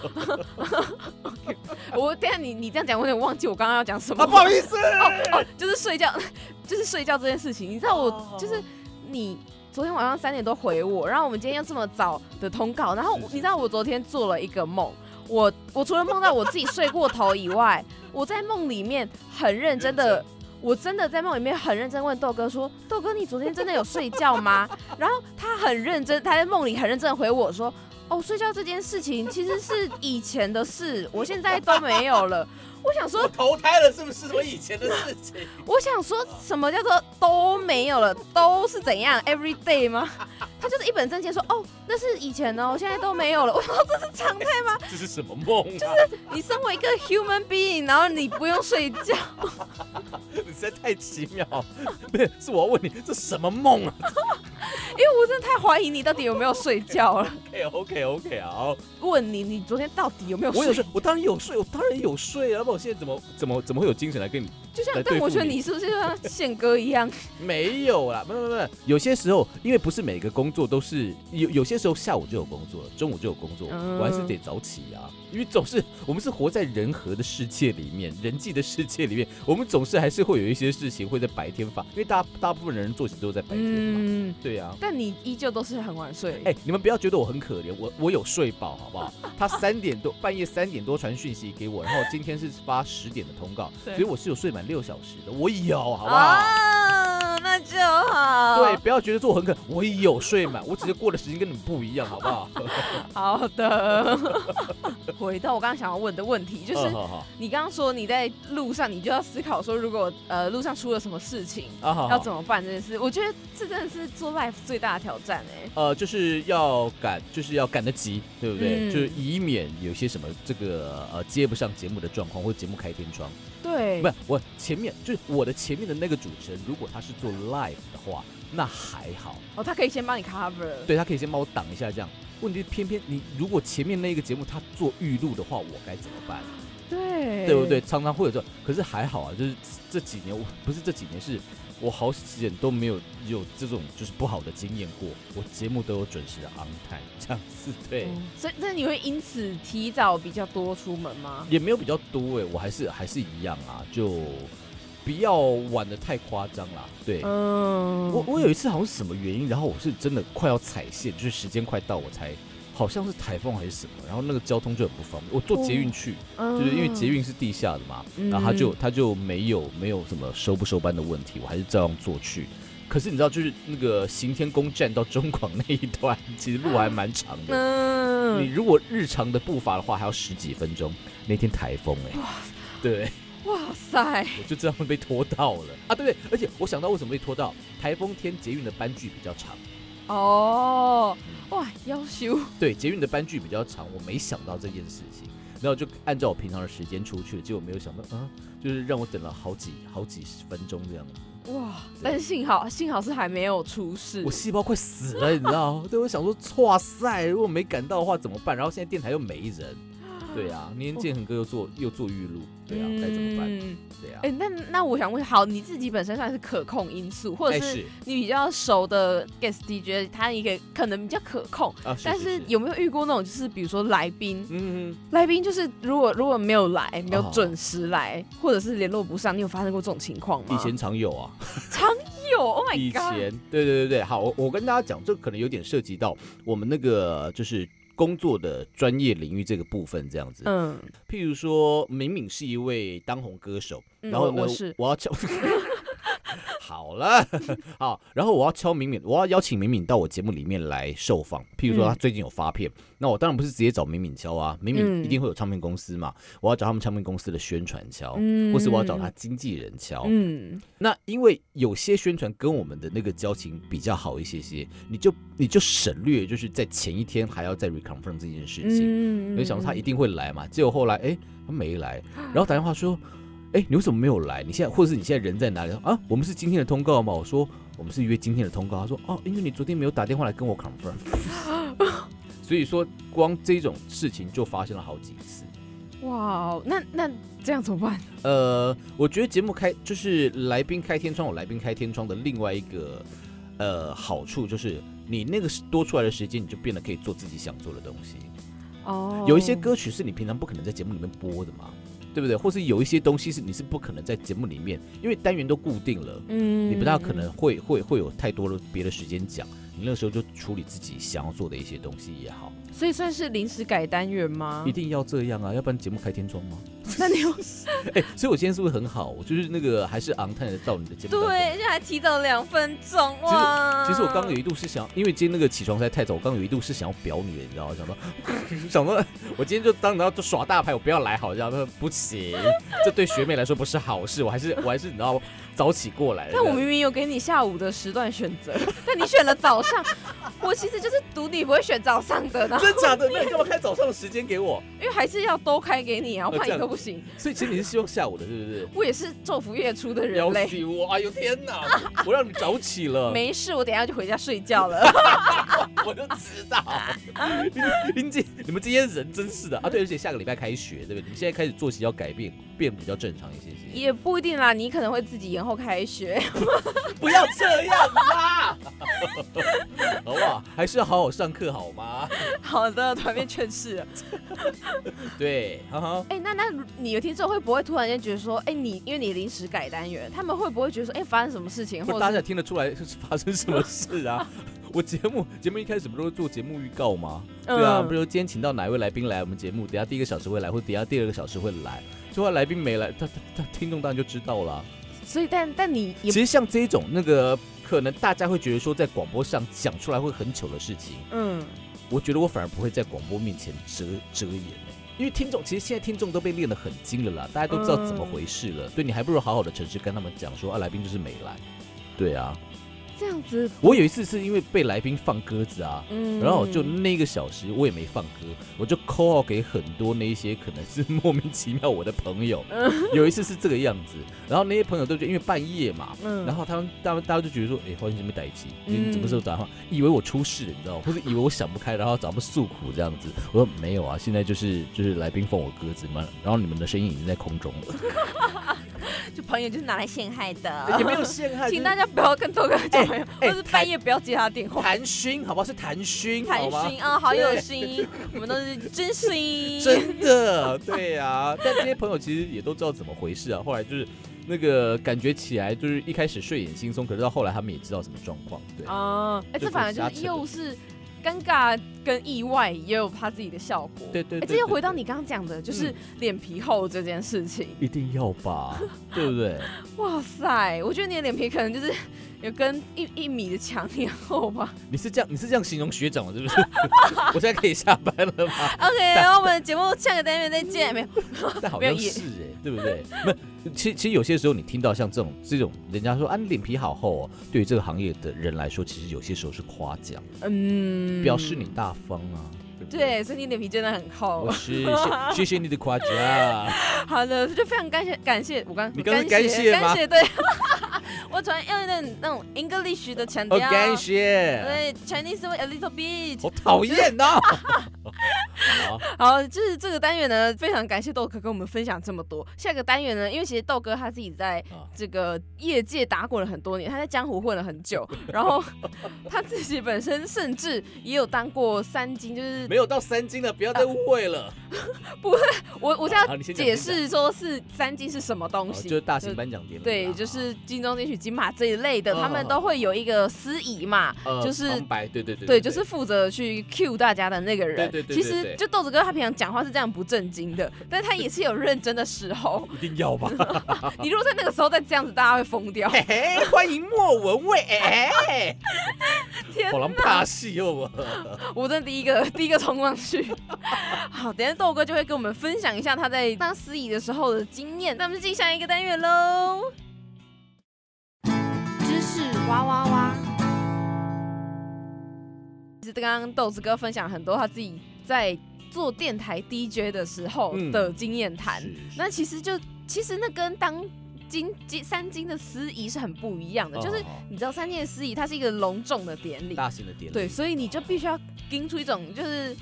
我等下你你这样讲，我有点忘记我刚刚要讲什么。不好意思，哦，就是睡觉，就是睡觉这件事情。你知道我就是你。昨天晚上三点多回我，然后我们今天又这么早的通告，然后你知道我昨天做了一个梦，我我除了梦到我自己睡过头以外，我在梦里面很认真的，我真的在梦里面很认真问豆哥说，豆哥你昨天真的有睡觉吗？然后他很认真，他在梦里很认真的回我说，哦，睡觉这件事情其实是以前的事，我现在都没有了。我想说，投胎了是不是什么以前的事情？我想说什么叫做都没有了，都是怎样？Every day 吗？他就是一本正经说，哦，那是以前哦，现在都没有了。我说这是常态吗？这是什么梦？就是你身为一个 human being，然后你不用睡觉，你实在太奇妙。不是，是我要问你，这什么梦啊？因为我真的太怀疑你到底有没有睡觉了。OK，OK，OK 啊！问你，你昨天到底有没有睡？我有睡，我当然有睡，我当然有睡啊！不然我现在怎么怎么怎么会有精神来跟你？就像，但我觉得你是不是就像宪哥一样？没有啦，没有没，有有些时候，因为不是每个工作都是有，有些时候下午就有工作，中午就有工作，我还是得早起啊。因为总是我们是活在人和的世界里面，人际的世界里面，我们总是还是会有一些事情会在白天发，因为大大部分人作息都在白天嘛。嗯，对呀。但你依旧都是很晚睡。哎，你们不要觉得我很可怜，我我有睡饱，好不好？他三点多半夜三点多传讯息给我，然后今天是发十点的通告，所以我是有睡满六小时的，我有，好不好？那就好。对，，不要觉得做很可，我也有睡满，我只是过的时间跟你们不一样，好不好？好的。回到我刚刚想要问的问题，就是你刚刚说你在路上，你就要思考说，如果呃路上出了什么事情，啊好，要怎么办这件事。我觉得这真的是做 life 最大的挑战哎。呃，就是要赶，就是要赶得及，对不对？嗯就是以免有些什么这个呃接不上节目的状况，或者节目开天窗。对，不是我前面就是我的前面的那个主持人，如果他是做 live 的话，那还好，哦，他可以先帮你 cover。对他可以先帮我挡一下这样。问题偏偏你如果前面那个节目他做预录的话，我该怎么办？对对不对？？常常会有这种，可是还好啊，就是这几年我不是这几年是。我好几年都没有有这种就是不好的经验过，我节目都有准时的 on time 这样子，对，嗯所以那你会因此提早比较多出门吗？也没有比较多哎，我还是还是一样啊，就不要玩的太夸张啦。对，嗯，我我有一次好像是什么原因，然后我是真的快要踩线，就是时间快到我才，好像是台风还是什么，然后那个交通就很不方便。我坐捷运去，嗯就是因为捷运是地下的嘛，嗯然后他就他就没有没有什么收不收班的问题，我还是照样坐去。可是你知道，就是那个行天宫站到中广那一段，其实路还蛮长的。你 嗯，如果日常的步伐的话，还要十几分钟。那天台风哎、对，哇塞，我就这样被拖到了啊！对不对，而且我想到为什么被拖到，台风天捷运的班距比较长。哦，哇，要修，对，捷运的班距比较长，我没想到这件事情，然后就按照我平常的时间出去了，结果没有想到，啊，就是让我等了好几好几十分钟这样子，哇！但是幸好幸好是还没有出事我，细胞快死了，你知道？对，我想说，哇塞，如果没赶到的话怎么办？然后现在电台又没人，对啊，那天建恒哥又做又做预录，对啊，该怎么办？嗯对啊。哎、，那那我想问，好，你自己本身算是可控因素，或者哎是。你比较熟的 guest DJ，他一个可能比较可控，啊，但是有没有遇过那种，就是比如说来宾，嗯，来宾就是如果如果没有来，没有哦准时来，或者是联络不上，你有发生过这种情况吗？以前常有啊，常有，Oh my 以 god！前，对对对对，好，我我跟大家讲，这可能有点涉及到我们那个就是工作的专业领域这个部分这样子。嗯，譬如说，敏敏是一位当红歌手，嗯然后呢，我我要敲。好了，好，然后我要敲敏敏，我要邀请敏敏到我节目里面来受访。譬如说，嗯他最近有发片，那我当然不是直接找敏敏敲啊，敏敏嗯一定会有唱片公司嘛，我要找他们唱片公司的宣传敲，嗯或是我要找他经纪人敲。嗯，那因为有些宣传跟我们的那个交情比较好一些些，你就你就省略，就是在前一天还要再 reconfirm 这件事情。嗯我就想说他一定会来嘛，结果后来哎、他没来，然后打电话说，哎、你为什么没有来？你现在或者是你现在人在哪里？啊，我们是今天的通告吗？我说我们是约今天的通告。他说哦，因为你昨天没有打电话来跟我 confirm，所以说光这种事情就发生了好几次。哇，那那这样怎么办？呃，我觉得节目开就是来宾开天窗，有来宾开天窗的另外一个呃好处就是，你那个多出来的时间，你就变得可以做自己想做的东西。哦，有一些歌曲是你平常不可能在节目里面播的嘛，对不对？或是有一些东西是你是不可能在节目里面，因为单元都固定了，嗯你不大可能会会会有太多的别的时间讲。你那个时候就处理自己想要做的一些东西也好，所以算是临时改单元吗一？定要这样啊，要不然节目开天窗吗？那你有哎、所以我今天是不是很好？我就是那个还是昂探的到你的节目。对，而且还提早两分钟哇！其实我刚刚有一度是想，因为今天那个起床实在太早，我刚刚有一度是想要表你的，你知道吗？想说，想说，我今天就当然要就耍大牌，我不要来好，这样说不行，这对学妹来说不是好事，我还是我还是你知道早起过来的。但我明明有给你下午的时段选择，但你选了早上。我其实就是赌你不会选早上的，然后真假的？那你干嘛开早上的时间给我？因为还是要都开给你啊，我怕哦这样你都不行。所以其实你是希望下午的，是不是？我也是昼伏夜出的人要类！哎呦天哪，我让你早起了，没事，我等一下就回家睡觉了。我就知道。林姐，你们这些人真是的啊！对，而且下个礼拜开学，对不对？你们现在开始作息要改变，变比较正常一些些。也不一定啦，你可能会自己延后开学。不要这样啦，好不好？还是要好好上课好吗？好的，突然变劝世了。对，哈哈。哎、那那你有听众会不会突然间觉得说，哎、你因为你临时改单元，他们会不会觉得说，哎、发生什么事情，不是大家听得出来是发生什么事啊？我节目节目一开始不都是做节目预告吗？对啊，嗯比如今天请到哪一位来宾来我们节目，等下第一个小时会来，或者等下第二个小时会来，最后来宾没来，他他他听众当然就知道了啊。所以但但你也其实像这一种那个，可能大家会觉得说在广播上讲出来会很糗的事情，嗯，我觉得我反而不会在广播面前遮遮掩欸因为听众其实现在听众都被练得很精了啦，大家都知道怎么回事了。对你还不如好好的诚实跟他们讲说啊，来宾就是没来。对啊，这样子，我有一次是因为被来宾放鸽子啊，嗯然后我就那个小时我也没放歌，我就 call 给很多那一些可能是莫名其妙我的朋友。有一次是这个样子，然后那些朋友都觉得因为半夜嘛，嗯然后他们大大家就觉得说，哎、欢迎什么代机，嗯你什么时候打电话？以为我出事了，你知道吗？或者以为我想不开，然后找他们诉苦这样子。我说没有啊，现在就是就是来宾放我鸽子嘛，然后你们的声音已经在空中了，就朋友就是拿来陷害的，也没有陷害，请大家不要跟豆哥交朋友，哎或是半夜不要接他电话。谭勋，好不好？是谈熏，谈好吗心啊，好有心，我们都是真心。真的，对呀、但这些朋友其实也都知道怎么回事啊。后来就是那个感觉起来，就是一开始睡眼惺忪，可是到后来他们也知道什么状况。对，啊，哎，就这反而就是又是尴尬跟意外，也有他自己的效果。哎，对对对这又回到你刚刚讲的，就是嗯脸皮厚这件事情。一定要吧，对不对？哇塞，我觉得你的脸皮可能就是有跟一一米的墙一样厚吧。你是这样，你是这样形容学长的，是不是？我现在可以下班了吗？OK，我们的节目下个单元再见，没有？但好像是哎、对不对？不，其实其实有些时候你听到像这种这种人家说啊，你脸皮好厚哦，对于这个行业的人来说，其实有些时候是夸奖，嗯，表示你大方啊。对所以你脸皮真的很厚我。是谢 谢谢你的夸奖。好的，就非常感谢感谢我刚你刚刚是感感谢吗感谢对，我突然用一点那种 English 的腔哦，调，感谢。对 Chinese way a little bit。好讨厌 呐！好，就是这个单元呢，非常感谢豆哥跟我们分享这么多。下个单元呢，因为其实豆哥他自己在啊这个业界打滚了很多年，他在江湖混了很久，然后他自己本身甚至也有当过三金，就是没有到三金了，不要再误会了。我我现在解释说是三金是什么东哦西，就是大型颁奖典礼。对，就是金钟、金曲、金马这一类的，嗯他们都会有一个司仪嘛，呃就是旁白，对对对对，就是负责去 cue 大家的那个人。对对对对其实就豆子哥他平常讲话是这样不正经的，但他也是有认真的时候。一定要吧。你如果在那个时候再这样子，大家会疯掉。欢迎莫文蔚，哎，天好狼怕戏哦我。我真的第一个第一个冲上去。好，等下豆哥就会跟我们分享一下他在当司仪的时候的经验。那我们就进下一个单元喽。知识哇哇哇！其实刚刚豆子哥分享很多他自己在做电台 DJ 的时候嗯的经验谈。是是那其实就其实那跟当金金三金的司仪是很不一样的，就是哦你知道三金的司仪它是一个隆重的典礼，大型的典礼，对，所以你就必须要盯出一种就是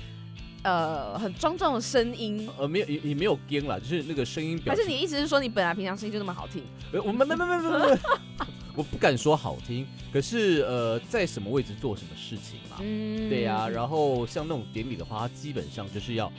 呃很庄重的声音。呃，没有也也没有颠啦，就是那个声音表示还是你意思是说你本来平常声音就那么好听？呃，我没没没没没没，我不敢说好听，可是呃，在什么位置做什么事情嘛，嗯。对呀、然后像那种典礼的话，它基本上就是要，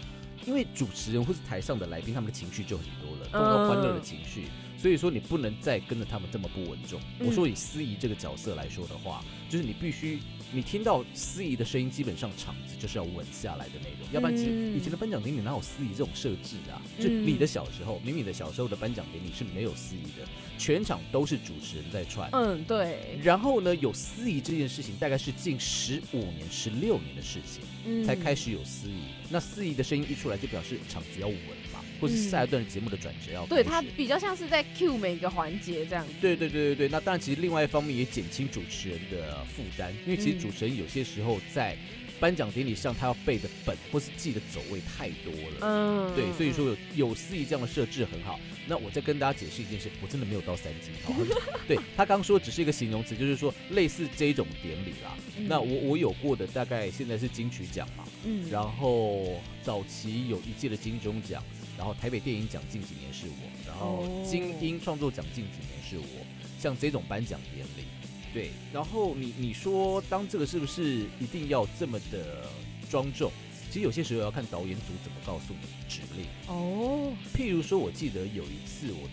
因为主持人或是台上的来宾，他们的情绪就很多了，都到欢乐的情绪，所以说你不能再跟着他们这么不稳重。嗯我说以司仪这个角色来说的话，就是你必须。你听到司仪的声音，基本上场子就是要稳下来的那种，要不然其实嗯以前的颁奖典礼哪有司仪这种设置啊？嗯就你的小时候，明明的小时候的颁奖典礼是没有司仪的，全场都是主持人在串。嗯，对，然后呢，有司仪这件事情，大概是近十五年、十六年的事情。嗯才开始有司仪。那司仪的声音一出来，就表示场子要稳嘛，或是下一段节目的转折要。对他比较像是在 cue 每个环节这样子。对对对对对，那当然，其实另外一方面也减轻主持人的负担，因为其实嗯主持人有些时候在颁奖典礼上，他要背的本或是记的走位太多了。嗯，对，所以说有有司仪这样的设置很好。那我再跟大家解释一件事，我真的没有到三金哦。对他刚说只是一个形容词，就是说类似这种典礼啦。嗯那我我有过的大概现在是金曲奖嘛，嗯然后早期有一届的金钟奖，然后台北电影奖近几年是我，然后哦金鹰创作奖近几年是我，像这种颁奖典礼，对，然后你你说当这个是不是一定要这么的庄重？其实有些时候要看导演组怎么告诉你指令。哦，譬如说，我记得有一次我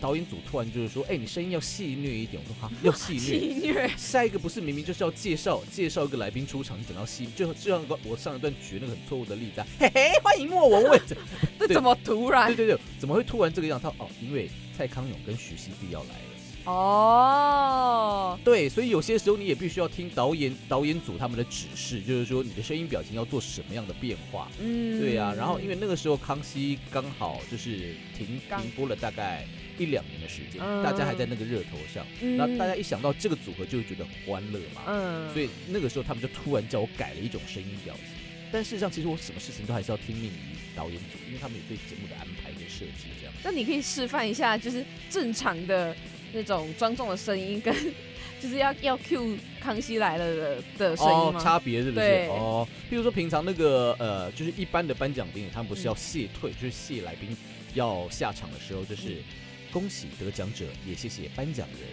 导演组突然就是说，哎、你声音要戏谑一点。我说哈，要戏谑。戏虐，下一个不是明明就是要介绍介绍一个来宾出场，你等到戏，就就像我上一段举那个很错误的例子、啊，嘿嘿，欢迎莫文蔚。这怎么突然对？对对，怎么会突然这个样？他哦，因为蔡康永跟徐熙娣要来了。哦，对，所以有些时候你也必须要听导演导演组他们的指示，就是说你的声音表情要做什么样的变化。嗯对呀、然后因为那个时候康熙刚好就是停停播了大概一两年的时间，嗯大家还在那个热头上，嗯然后大家一想到这个组合就会觉得很欢乐嘛，嗯所以那个时候他们就突然叫我改了一种声音表情。但事实上，其实我什么事情都还是要听命于导演组，因为他们有对节目的安排跟设计这样。那你可以示范一下，就是正常的那种庄重的声音，跟 就是要要 Q 康熙来了的的声音？差别是不是？哦，比如说平常那个呃，就是一般的颁奖典礼，他们不是要嗯谢退，就是谢来宾要下场的时候，就是嗯恭喜得奖者，也谢谢颁奖人。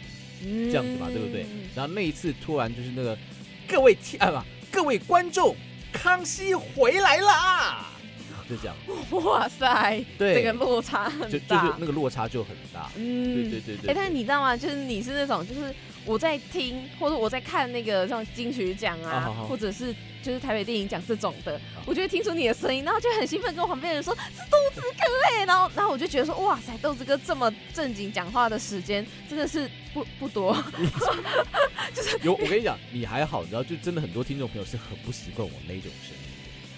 嗯这样子嘛，对不对？然后那一次突然就是那个各位天啊，各位观众，康熙回来啦，就这样，哇塞，对这个落差很就就是大。那个落差就很大。嗯对对对对哎、但是你知道吗？就是你是那种，就是我在听或者我在看那个像金曲奖啊，啊好好或者是就是台北电影奖这种的，啊我就会听出你的声音，然后就很兴奋，跟我旁边人说是豆子哥哎、然后然后我就觉得说哇塞，豆子哥这么正经讲话的时间真的是不不多。就是有我跟你讲，你还好，你知道，就真的很多听众朋友是很不习惯我那种声音。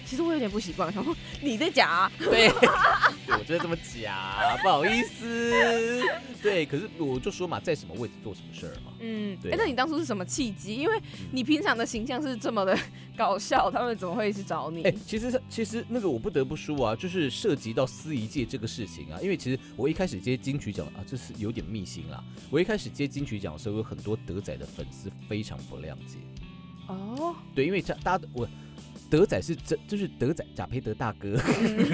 其实我有点不习惯，想说你在讲啊，对，我真的这么假，不好意思。对，可是我就说嘛，在什么位置做什么事儿嘛。嗯，对哎、那你当初是什么契机？因为你平常的形象是这么的搞笑，他们怎么会去找你？哎、其实其实那个我不得不说啊，就是涉及到司仪界这个事情啊，因为其实我一开始接金曲奖啊，这是有点秘辛啦。我一开始接金曲奖的时候，有很多德仔的粉丝非常不谅解。哦，对，因为这大家我德仔是真就是德仔贾培德大哥，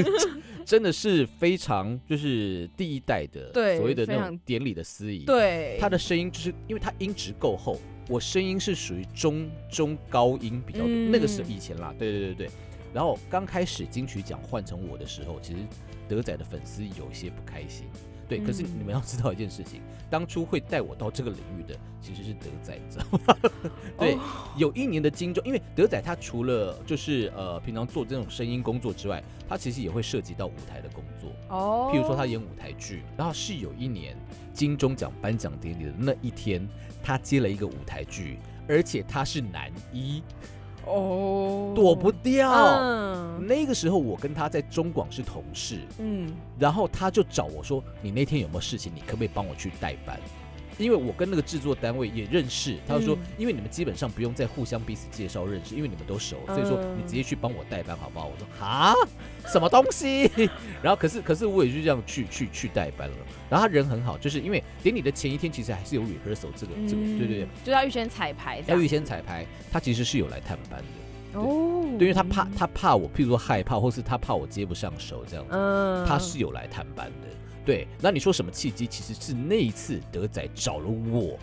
真的是非常就是第一代的对所谓的那种典礼的司仪。，对，他的声音就是因为他音质够厚，我声音是属于中中高音比较多，嗯那个是以前啦，对对对对。然后刚开始金曲奖换成我的时候，其实德仔的粉丝有一些不开心。对，可是嗯你们要知道一件事情，当初会带我到这个领域的其实是德仔，你知道吗？对，哦有一年的金钟，因为德仔他除了就是呃平常做这种声音工作之外，他其实也会涉及到舞台的工作。哦，譬如说他演舞台剧，然后是有一年金钟奖颁奖典礼的那一天，他接了一个舞台剧，而且他是男一，哦，躲不掉。嗯那个时候我跟他在中广是同事，嗯，然后他就找我说：“你那天有没有事情？你可不可以帮我去代班？”因为我跟那个制作单位也认识，他就说：“嗯因为你们基本上不用再互相彼此介绍认识，因为你们都熟，所以说嗯你直接去帮我代班好不好？”我说：“哈，什么东西？” 然后可是可是我也就这样去去去代班了。然后他人很好，就是因为典礼的前一天其实还是有 rehearsal 这个这个，对对就要预先彩排要预先彩排，他其实是有来探班的，哦，对，因为他怕他怕我，譬如说害怕，或是他怕我接不上手这样子。嗯，他是有来探班的。对，那你说什么契机？其实是那一次德仔找了我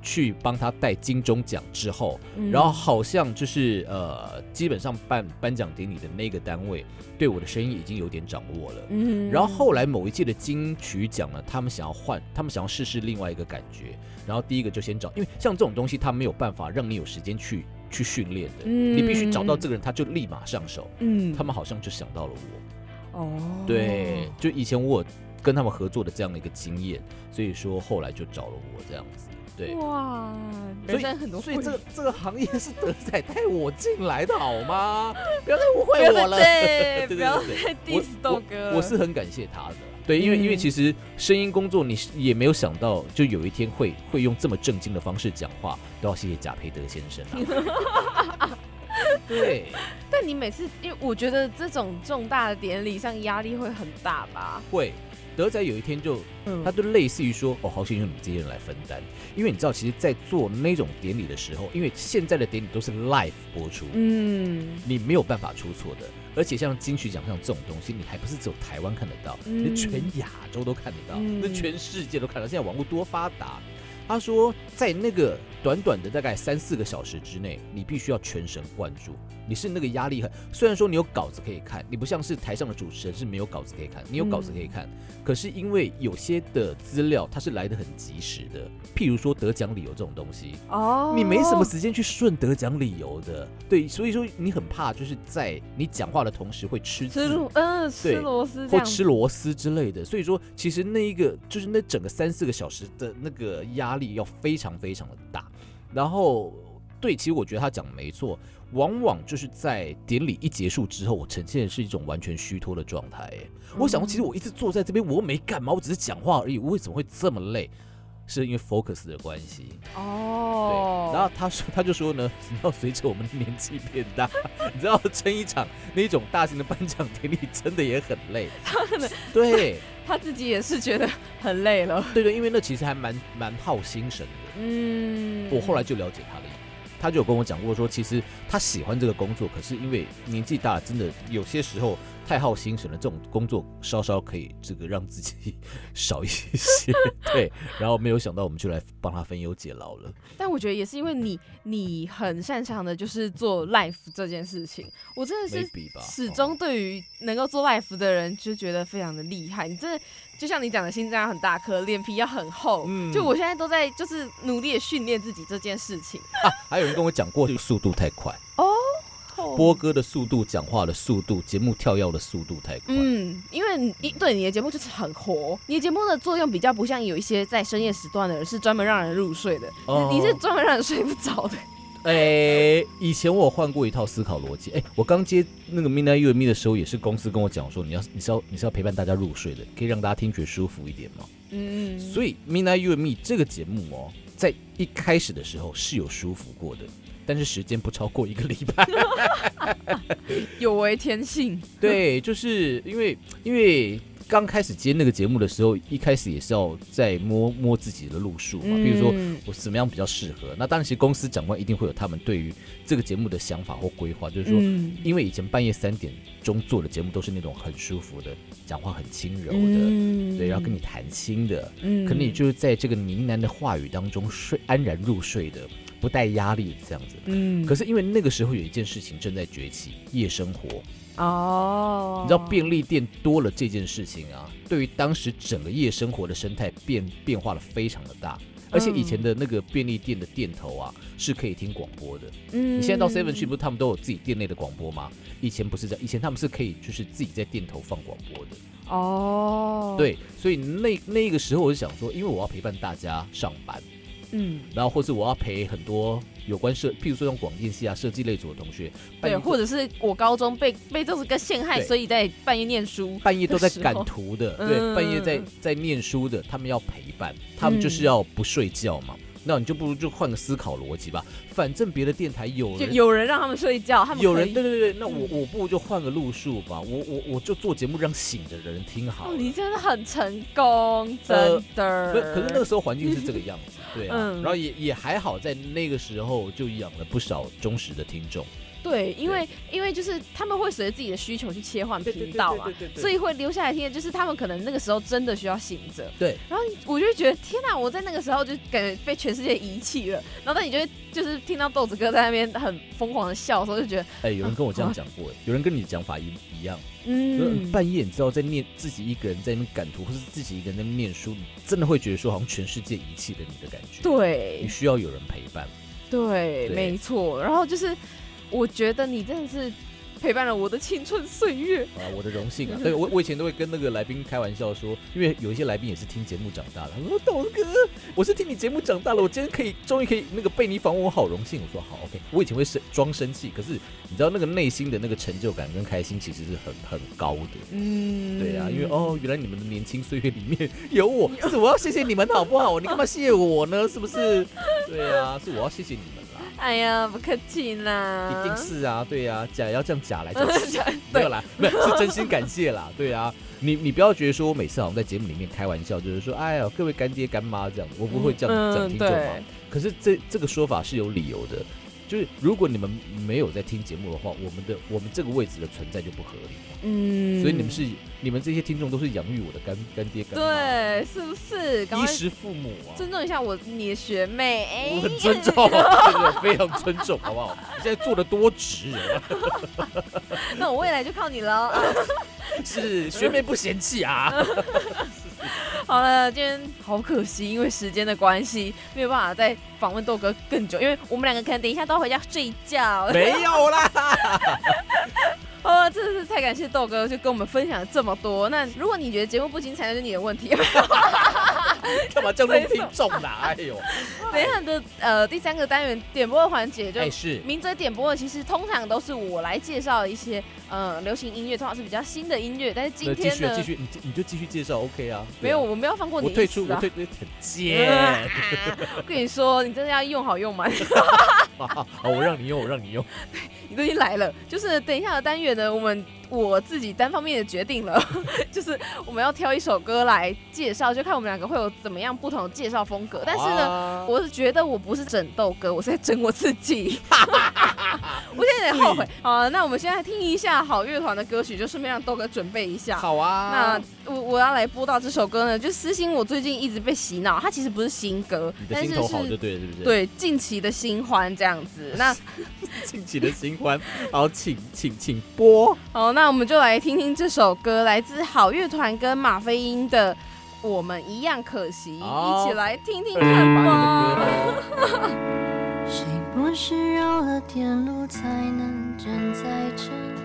去帮他带金钟奖之后，嗯，然后好像就是呃，基本上办颁奖典礼的那个单位对我的声音已经有点掌握了。嗯，然后后来某一届的金曲奖呢，他们想要换，他们想要试试另外一个感觉。然后第一个就先找，因为像这种东西，他没有办法让你有时间去去训练的，嗯你必须找到这个人，他就立马上手。嗯，他们好像就想到了我。哦，对，就以前我有跟他们合作的这样的一个经验，所以说后来就找了我这样子。对，哇，所以很多所以这个个 这个行业是德仔带我进来的好吗？不要再误会我了。对，对不要对再 diss 豆哥了，我是很感谢他的。对，因为、因为嗯其实声音工作，你是也没有想到，就有一天会会用这么正经的方式讲话，都要谢谢贾培德先生啊。对，但你每次，因为我觉得这种重大的典礼上压力会很大吧？会。德仔有一天就嗯。他就类似于说，哦，好想用你们这些人来分担，因为你知道，其实，在做那种典礼的时候，因为现在的典礼都是 live 播出，嗯。你没有办法出错的。而且像金曲奖项这种东西，你还不是只有台湾看得到，嗯。你全亚洲都看得到，嗯。那全世界都看得到。现在网络多发达，他说，在那个短短的大概三四个小时之内，你必须要全神贯注。你是那个压力很，虽然说你有稿子可以看，你不像是台上的主持人是没有稿子可以看，你有稿子可以看，可是因为有些的资料它是来的很及时的，譬如说得奖理由这种东西，哦，你没什么时间去顺得奖理由的，对，所以说你很怕就是在你讲话的同时会吃吃螺，嗯，吃螺丝这或，吃螺丝之类的，所以说其实那一个就是那整个三四个小时的那个压压力要非常非常的大。然后，对，其实我觉得他讲的没错，往往就是在典礼一结束之后，我呈现的是一种完全虚脱的状态。哎，我想，其实我一直坐在这边，我又没干嘛，我只是讲话而已，我为什么会这么累？是因为 focus 的关系哦。对，然后他说，他就说呢，你要随着我们的年纪变大，你知道撑一场那种大型的颁奖典礼，真的也很累。他可能对他自己也是觉得很累了。对对，因为那其实还蛮蛮耗心神的。嗯，我后来就了解他了。他就有跟我讲过，说其实他喜欢这个工作，可是因为年纪大，真的有些时候太耗心神了。这种工作稍稍可以这个让自己少一些，对。然后没有想到，我们就来帮他分忧解劳了。但我觉得也是因为你，你很擅长的就是做 life 这件事情。我真的是始终对于能够做 life 的人就觉得非常的厉害。你真的。就像你讲的，心脏要很大颗，脸皮要很厚。嗯，就我现在都在就是努力的训练自己这件事情。啊，还有人跟我讲过，速度太快哦。播歌的速度、讲话的速度、节目跳跃的速度太快。嗯，因为一对你的节目就是很活，你的节目的作用比较不像有一些在深夜时段的人是专门让人入睡的，你是专门让人睡不着的。哎，以前我换过一套思考逻辑。哎，我刚接那个 Midnight You and Me 的时候，也是公司跟我讲说，你要你是要你是要陪伴大家入睡的，可以让大家听觉舒服一点吗？嗯，所以 Midnight You and Me 这个节目哦，在一开始的时候是有舒服过的，但是时间不超过一个礼拜，有违天性。对，就是因为因为。刚开始接那个节目的时候，一开始也是要在摸摸自己的路数嘛。比如说我怎么样比较适合。那当然，其实公司长官一定会有他们对于这个节目的想法或规划。就是说，因为以前半夜三点钟做的节目都是那种很舒服的，讲话很轻柔的，对，然后跟你谈心的，可能你就是在这个呢喃的话语当中睡安然入睡的，不带压力这样子。嗯。可是因为那个时候有一件事情正在崛起，夜生活。哦，你知道便利店多了这件事情啊，对于当时整个夜生活的生态变变化了非常的大，而且以前的那个便利店的店头啊是可以听广播的，嗯，你现在到 Seven 去不是他们都有自己店内的广播吗？以前不是这样，以前他们是可以就是自己在店头放广播的，哦，对，所以那那个时候我就想说，因为我要陪伴大家上班。嗯，然后或是我要陪很多有关设，譬如说用广电系啊、设计类组的同学，对，或者是我高中被被这首歌陷害，所以在半夜念书，半夜都在赶图的，对，半夜在在念书的，他们要陪伴，他们就是要不睡觉嘛。那你就不如就换个思考逻辑吧，反正别的电台有人有人让他们睡觉，他们有人对对对，那我我不如就换个路数吧，我我我就做节目让醒的人听好。你真的很成功，真的。可是那个时候环境是这个样子，对啊，然后也也还好，在那个时候就养了不少忠实的听众。对，因为因为就是他们会随着自己的需求去切换频道嘛，所以会留下来听。就是他们可能那个时候真的需要醒着，对。然后我就觉得天哪，我在那个时候就感觉被全世界遗弃了。然后但你就会就是听到豆子哥在那边很疯狂的笑的时候，就觉得哎，有人跟我这样讲过，有人跟你讲法一一样。嗯，半夜你知道在念自己一个人在那边赶图，或是自己一个人在念书，你真的会觉得说好像全世界遗弃了你的感觉。对，你需要有人陪伴。对，没错。然后就是。我觉得你真的是。陪伴了我的青春岁月啊，我的荣幸啊！对我，我以前都会跟那个来宾开玩笑说，因为有一些来宾也是听节目长大的。他说：“董哥，我是听你节目长大了，我今天可以终于可以那个被你访问，我好荣幸。”我说：“好，OK。”我以前会生装生气，可是你知道那个内心的那个成就感跟开心其实是很很高的。嗯，对啊，因为哦，原来你们的年轻岁月里面有我，是我要谢谢你们好不好？你干嘛谢我呢？是不是？对啊，是我要谢谢你们。哎呀，不客气啦！一定是啊，对呀，假要这样假来就 是，没有啦，没有是真心感谢啦，对啊，你你不要觉得说我每次好像在节目里面开玩笑，就是说，哎呀，各位干爹干妈这样，我不会这样这样听众嘛。可是这这个说法是有理由的。就是如果你们没有在听节目的话，我们的我们这个位置的存在就不合理。嗯，所以你们是你们这些听众都是养育我的干干爹干妈，对，是不是？衣食父母啊，尊重一下我你的学妹，我很尊重，真的非常尊重，好不好？你现在做的多值啊！那我未来就靠你了。是学妹不嫌弃啊。好了，今天好可惜，因为时间的关系，没有办法再访问豆哥更久，因为我们两个可能等一下都要回家睡觉。没有啦。哦，真的是太感谢豆哥，就跟我们分享了这么多。那如果你觉得节目不精彩，那是你的问题。干嘛这样弄听众啦？哎呦，等一下的呃第三个单元点播的环节就哎是，名嘴点播的，其实通常都是我来介绍一些呃流行音乐，通常是比较新的音乐。但是今天呢，续继续，你你就继续介绍，OK 啊？没有，我没有放过你我退出，我退很贱。我跟你说，你真的要用好用满。好，我让你用，我让你用。你都已经来了，就是等一下的单元呢，我们我自己单方面的决定了，就是我们要挑一首歌来介绍，就看我们两个会有怎么样不同的介绍风格。但是呢，呢我是觉得我不是整豆哥，我是在整我自己，我现在有点后悔。好，那我们现在听一下好乐团的歌曲，就顺便让豆哥准备一下。好啊，那我我要来播到这首歌呢，就私心我最近一直被洗脑，它其实不是新歌，你的但是心头好就是对了，是不是？，对近期的新欢这样子。那近期的新欢，好，请请请播。好，那我们就来听听这首歌，来自好乐团跟马飞英的《我们一样可惜》，好一起来听听看吧。谁不是绕了点路才能站在这里？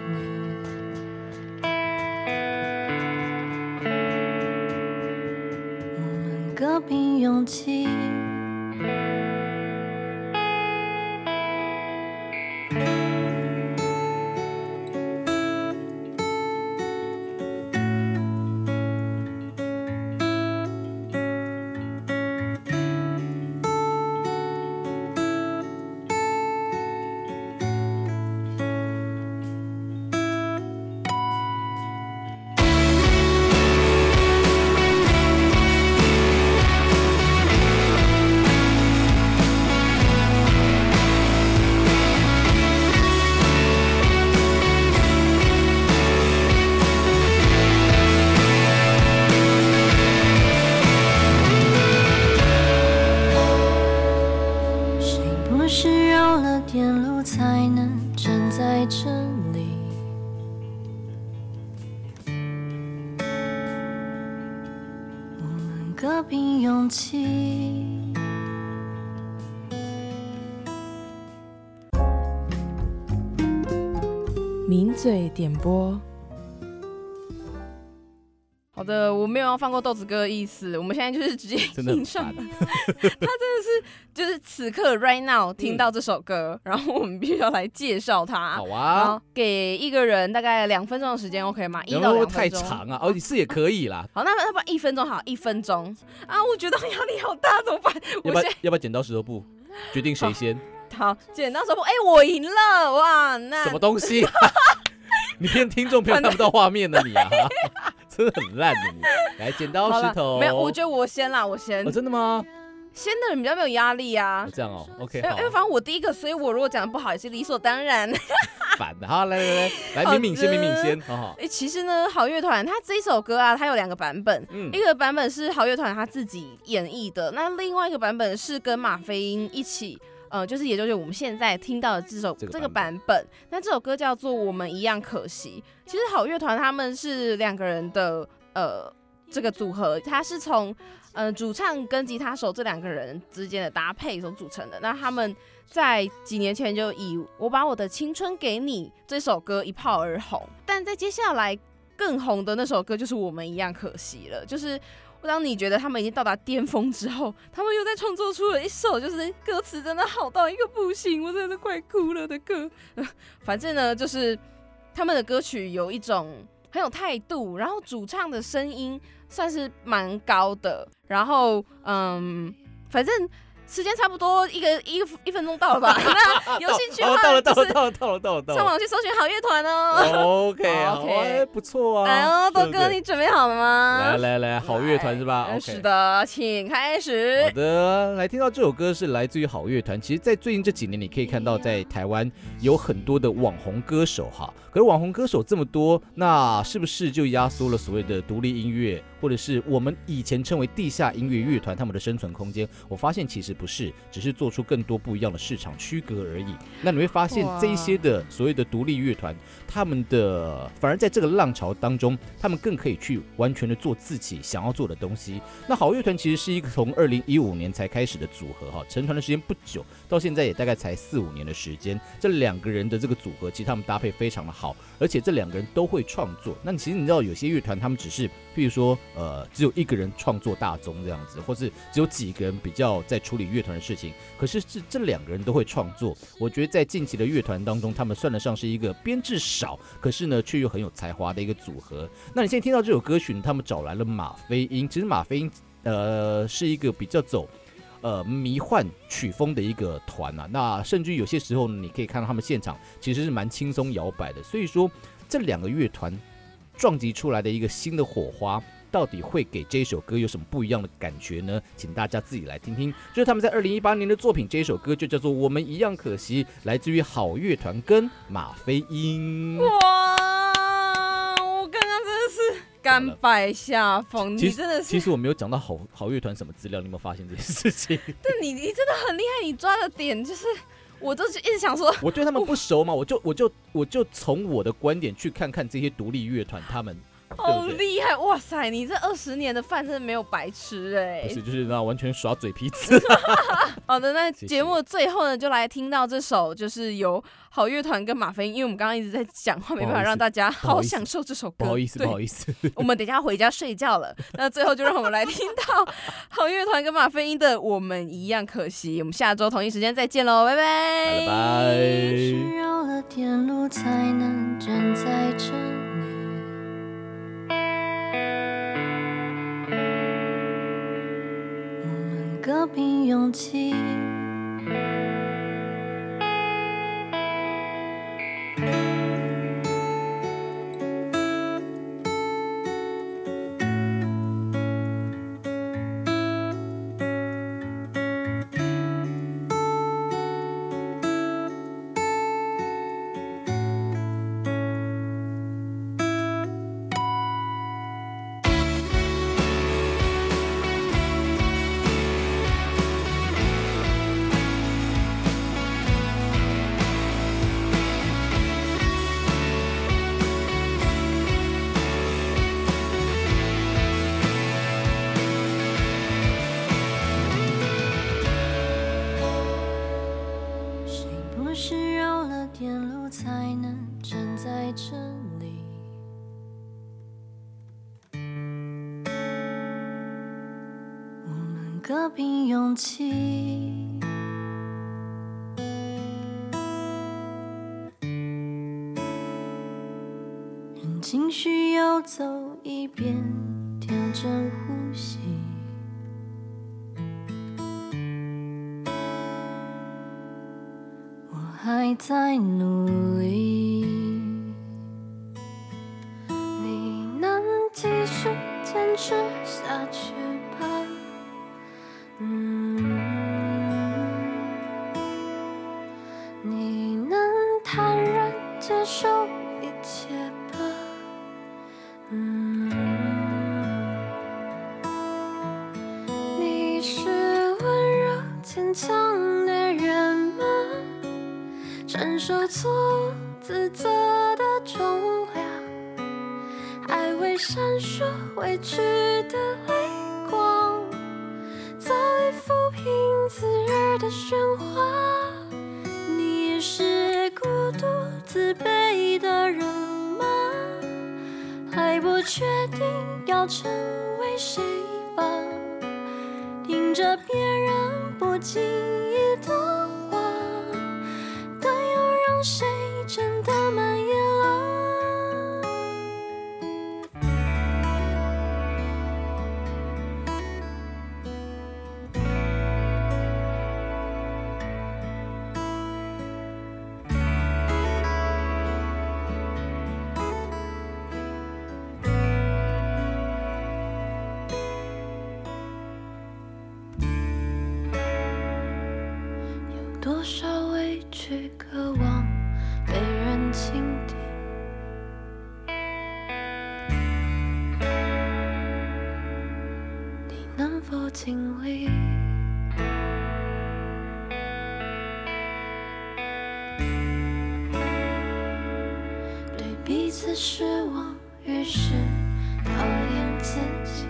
我们各凭勇气。点播。好的，我没有要放过豆子哥的意思，我们现在就是直接真的很印上烦。就是此刻 right now 听到这首歌，然后我们必须要来介绍它。好啊，后给一个人大概两分钟的时间，OK 吗？一然到后太两分钟。长啊，哦，你是也可以啦。好，那那不然一分钟好，一分钟啊！我觉得压力好大，怎么办？要不要要不要剪刀石头布，决定谁先？好剪刀石头布，哎、我赢了哇！那什么东西？你骗听众朋友看不到画面的，你啊，真的很烂的你。来，剪刀石头。没有，我觉得我先啦，我先哦，真的吗？先的人比较没有压力啊哦。这样哦，OK，好因为因，为反正我第一个，所以我如果讲的不好也是理所当然。烦的。好，来来来来，敏敏先，敏敏先，好好。哎、其实呢，好乐团它这一首歌啊，它有两个版本，嗯一个版本是好乐团他自己演绎的，那另外一个版本是跟马飞鹰一起。呃，就是也就是我们现在听到的这首这个这个版版本，那这首歌叫做《我们一样可惜》。其实好乐团他们是两个人的呃这个组合，它是从呃主唱跟吉他手这两个人之间的搭配所组成的。那他们在几年前就以《我把我的青春给你》这首歌一炮而红，但在接下来更红的那首歌就是《我们一样可惜》了，就是。当你觉得他们已经到达巅峰之后，他们又在创作出了一首，就是歌词真的好到一个不行，我真的快哭了的歌。反正呢，就是他们的歌曲有一种很有态度，然后主唱的声音算是蛮高的，然后嗯，反正时间差不多一个一个一分钟到了吧？那有兴趣的哦，话，到了，到了，到了，到了，到了，到了。上网去搜寻好乐团哦。OK，好，OK 哎，不错啊。哎呦，豆哥，你准备好了吗？来来来，好乐团是吧是的，请开始好。的，来听到这首歌是来自于好乐团。其实，在最近这几年，你可以看到在台湾有很多的网红歌手哈。可是网红歌手这么多，那是不是就压缩了所谓的独立音乐，或者是我们以前称为地下音乐乐团他们的生存空间？我发现其实不是，只是做出更多不一样的市场区隔而已。那你会发现这一些的所谓的独立乐团，他们的反而在这个浪潮当中，他们更可以去完全的做自己想要做的东西。那好乐团其实是一个从二零一五年才开始的组合哈，成团的时间不久，到现在也大概才四五年的时间。这两个人的这个组合，其实他们搭配非常的好，而且这两个人都会创作。那其实你知道，有些乐团他们只是，譬如说，呃，只有一个人创作大宗这样子，或是只有几个人比较在处理乐团的事情。可是这这两个人都会创作，我觉得在近期的乐团当中，他们算得上是一个编制少，可是呢却又很有才华的一个组合。那你现在听到这首歌曲，他们找来了马飞鹰，其实马飞鹰呃是一个比较走。呃，迷幻曲风的一个团啊，那甚至有些时候，你可以看到他们现场其实是蛮轻松摇摆的。所以说，这两个乐团撞击出来的一个新的火花，到底会给这首歌有什么不一样的感觉呢？请大家自己来听听。就是他们在二零一八年的作品，这首歌就叫做《我们一样可惜》，来自于好乐团跟马飞英。哇，我刚刚真的是甘拜下风，你真的是，其实我没有讲到好好乐团什么资料，你有没有发现这件事情？但你你真的很厉害，你抓的点就是，我都是一直想说，我对他们不熟嘛，我就我就我就从我的观点去看看这些独立乐团，他们好厉害，哇塞，你这二十年的饭真的没有白吃哎、不是就是那完全耍嘴皮子。好的，那 节目的最后呢，就来听到这首，就是由好乐团跟马飞鹰，因为我们刚刚一直在讲话，没办法让大家好好享受这首歌。不好意思，不好意思。我们等一下回家睡觉了。那最后就让我们来听到好乐团跟马飞鹰的《我们一样可惜》。我们下周同一时间再见喽，拜拜，拜拜。是绕了点路才能站在这里。我们各凭勇气。是绕了点路才能站在这里？我们各凭勇气。任情绪游走一边，调整呼吸。还在努力。多少委屈渴望被人倾听。你能否经历？对彼此失望于是讨厌自己。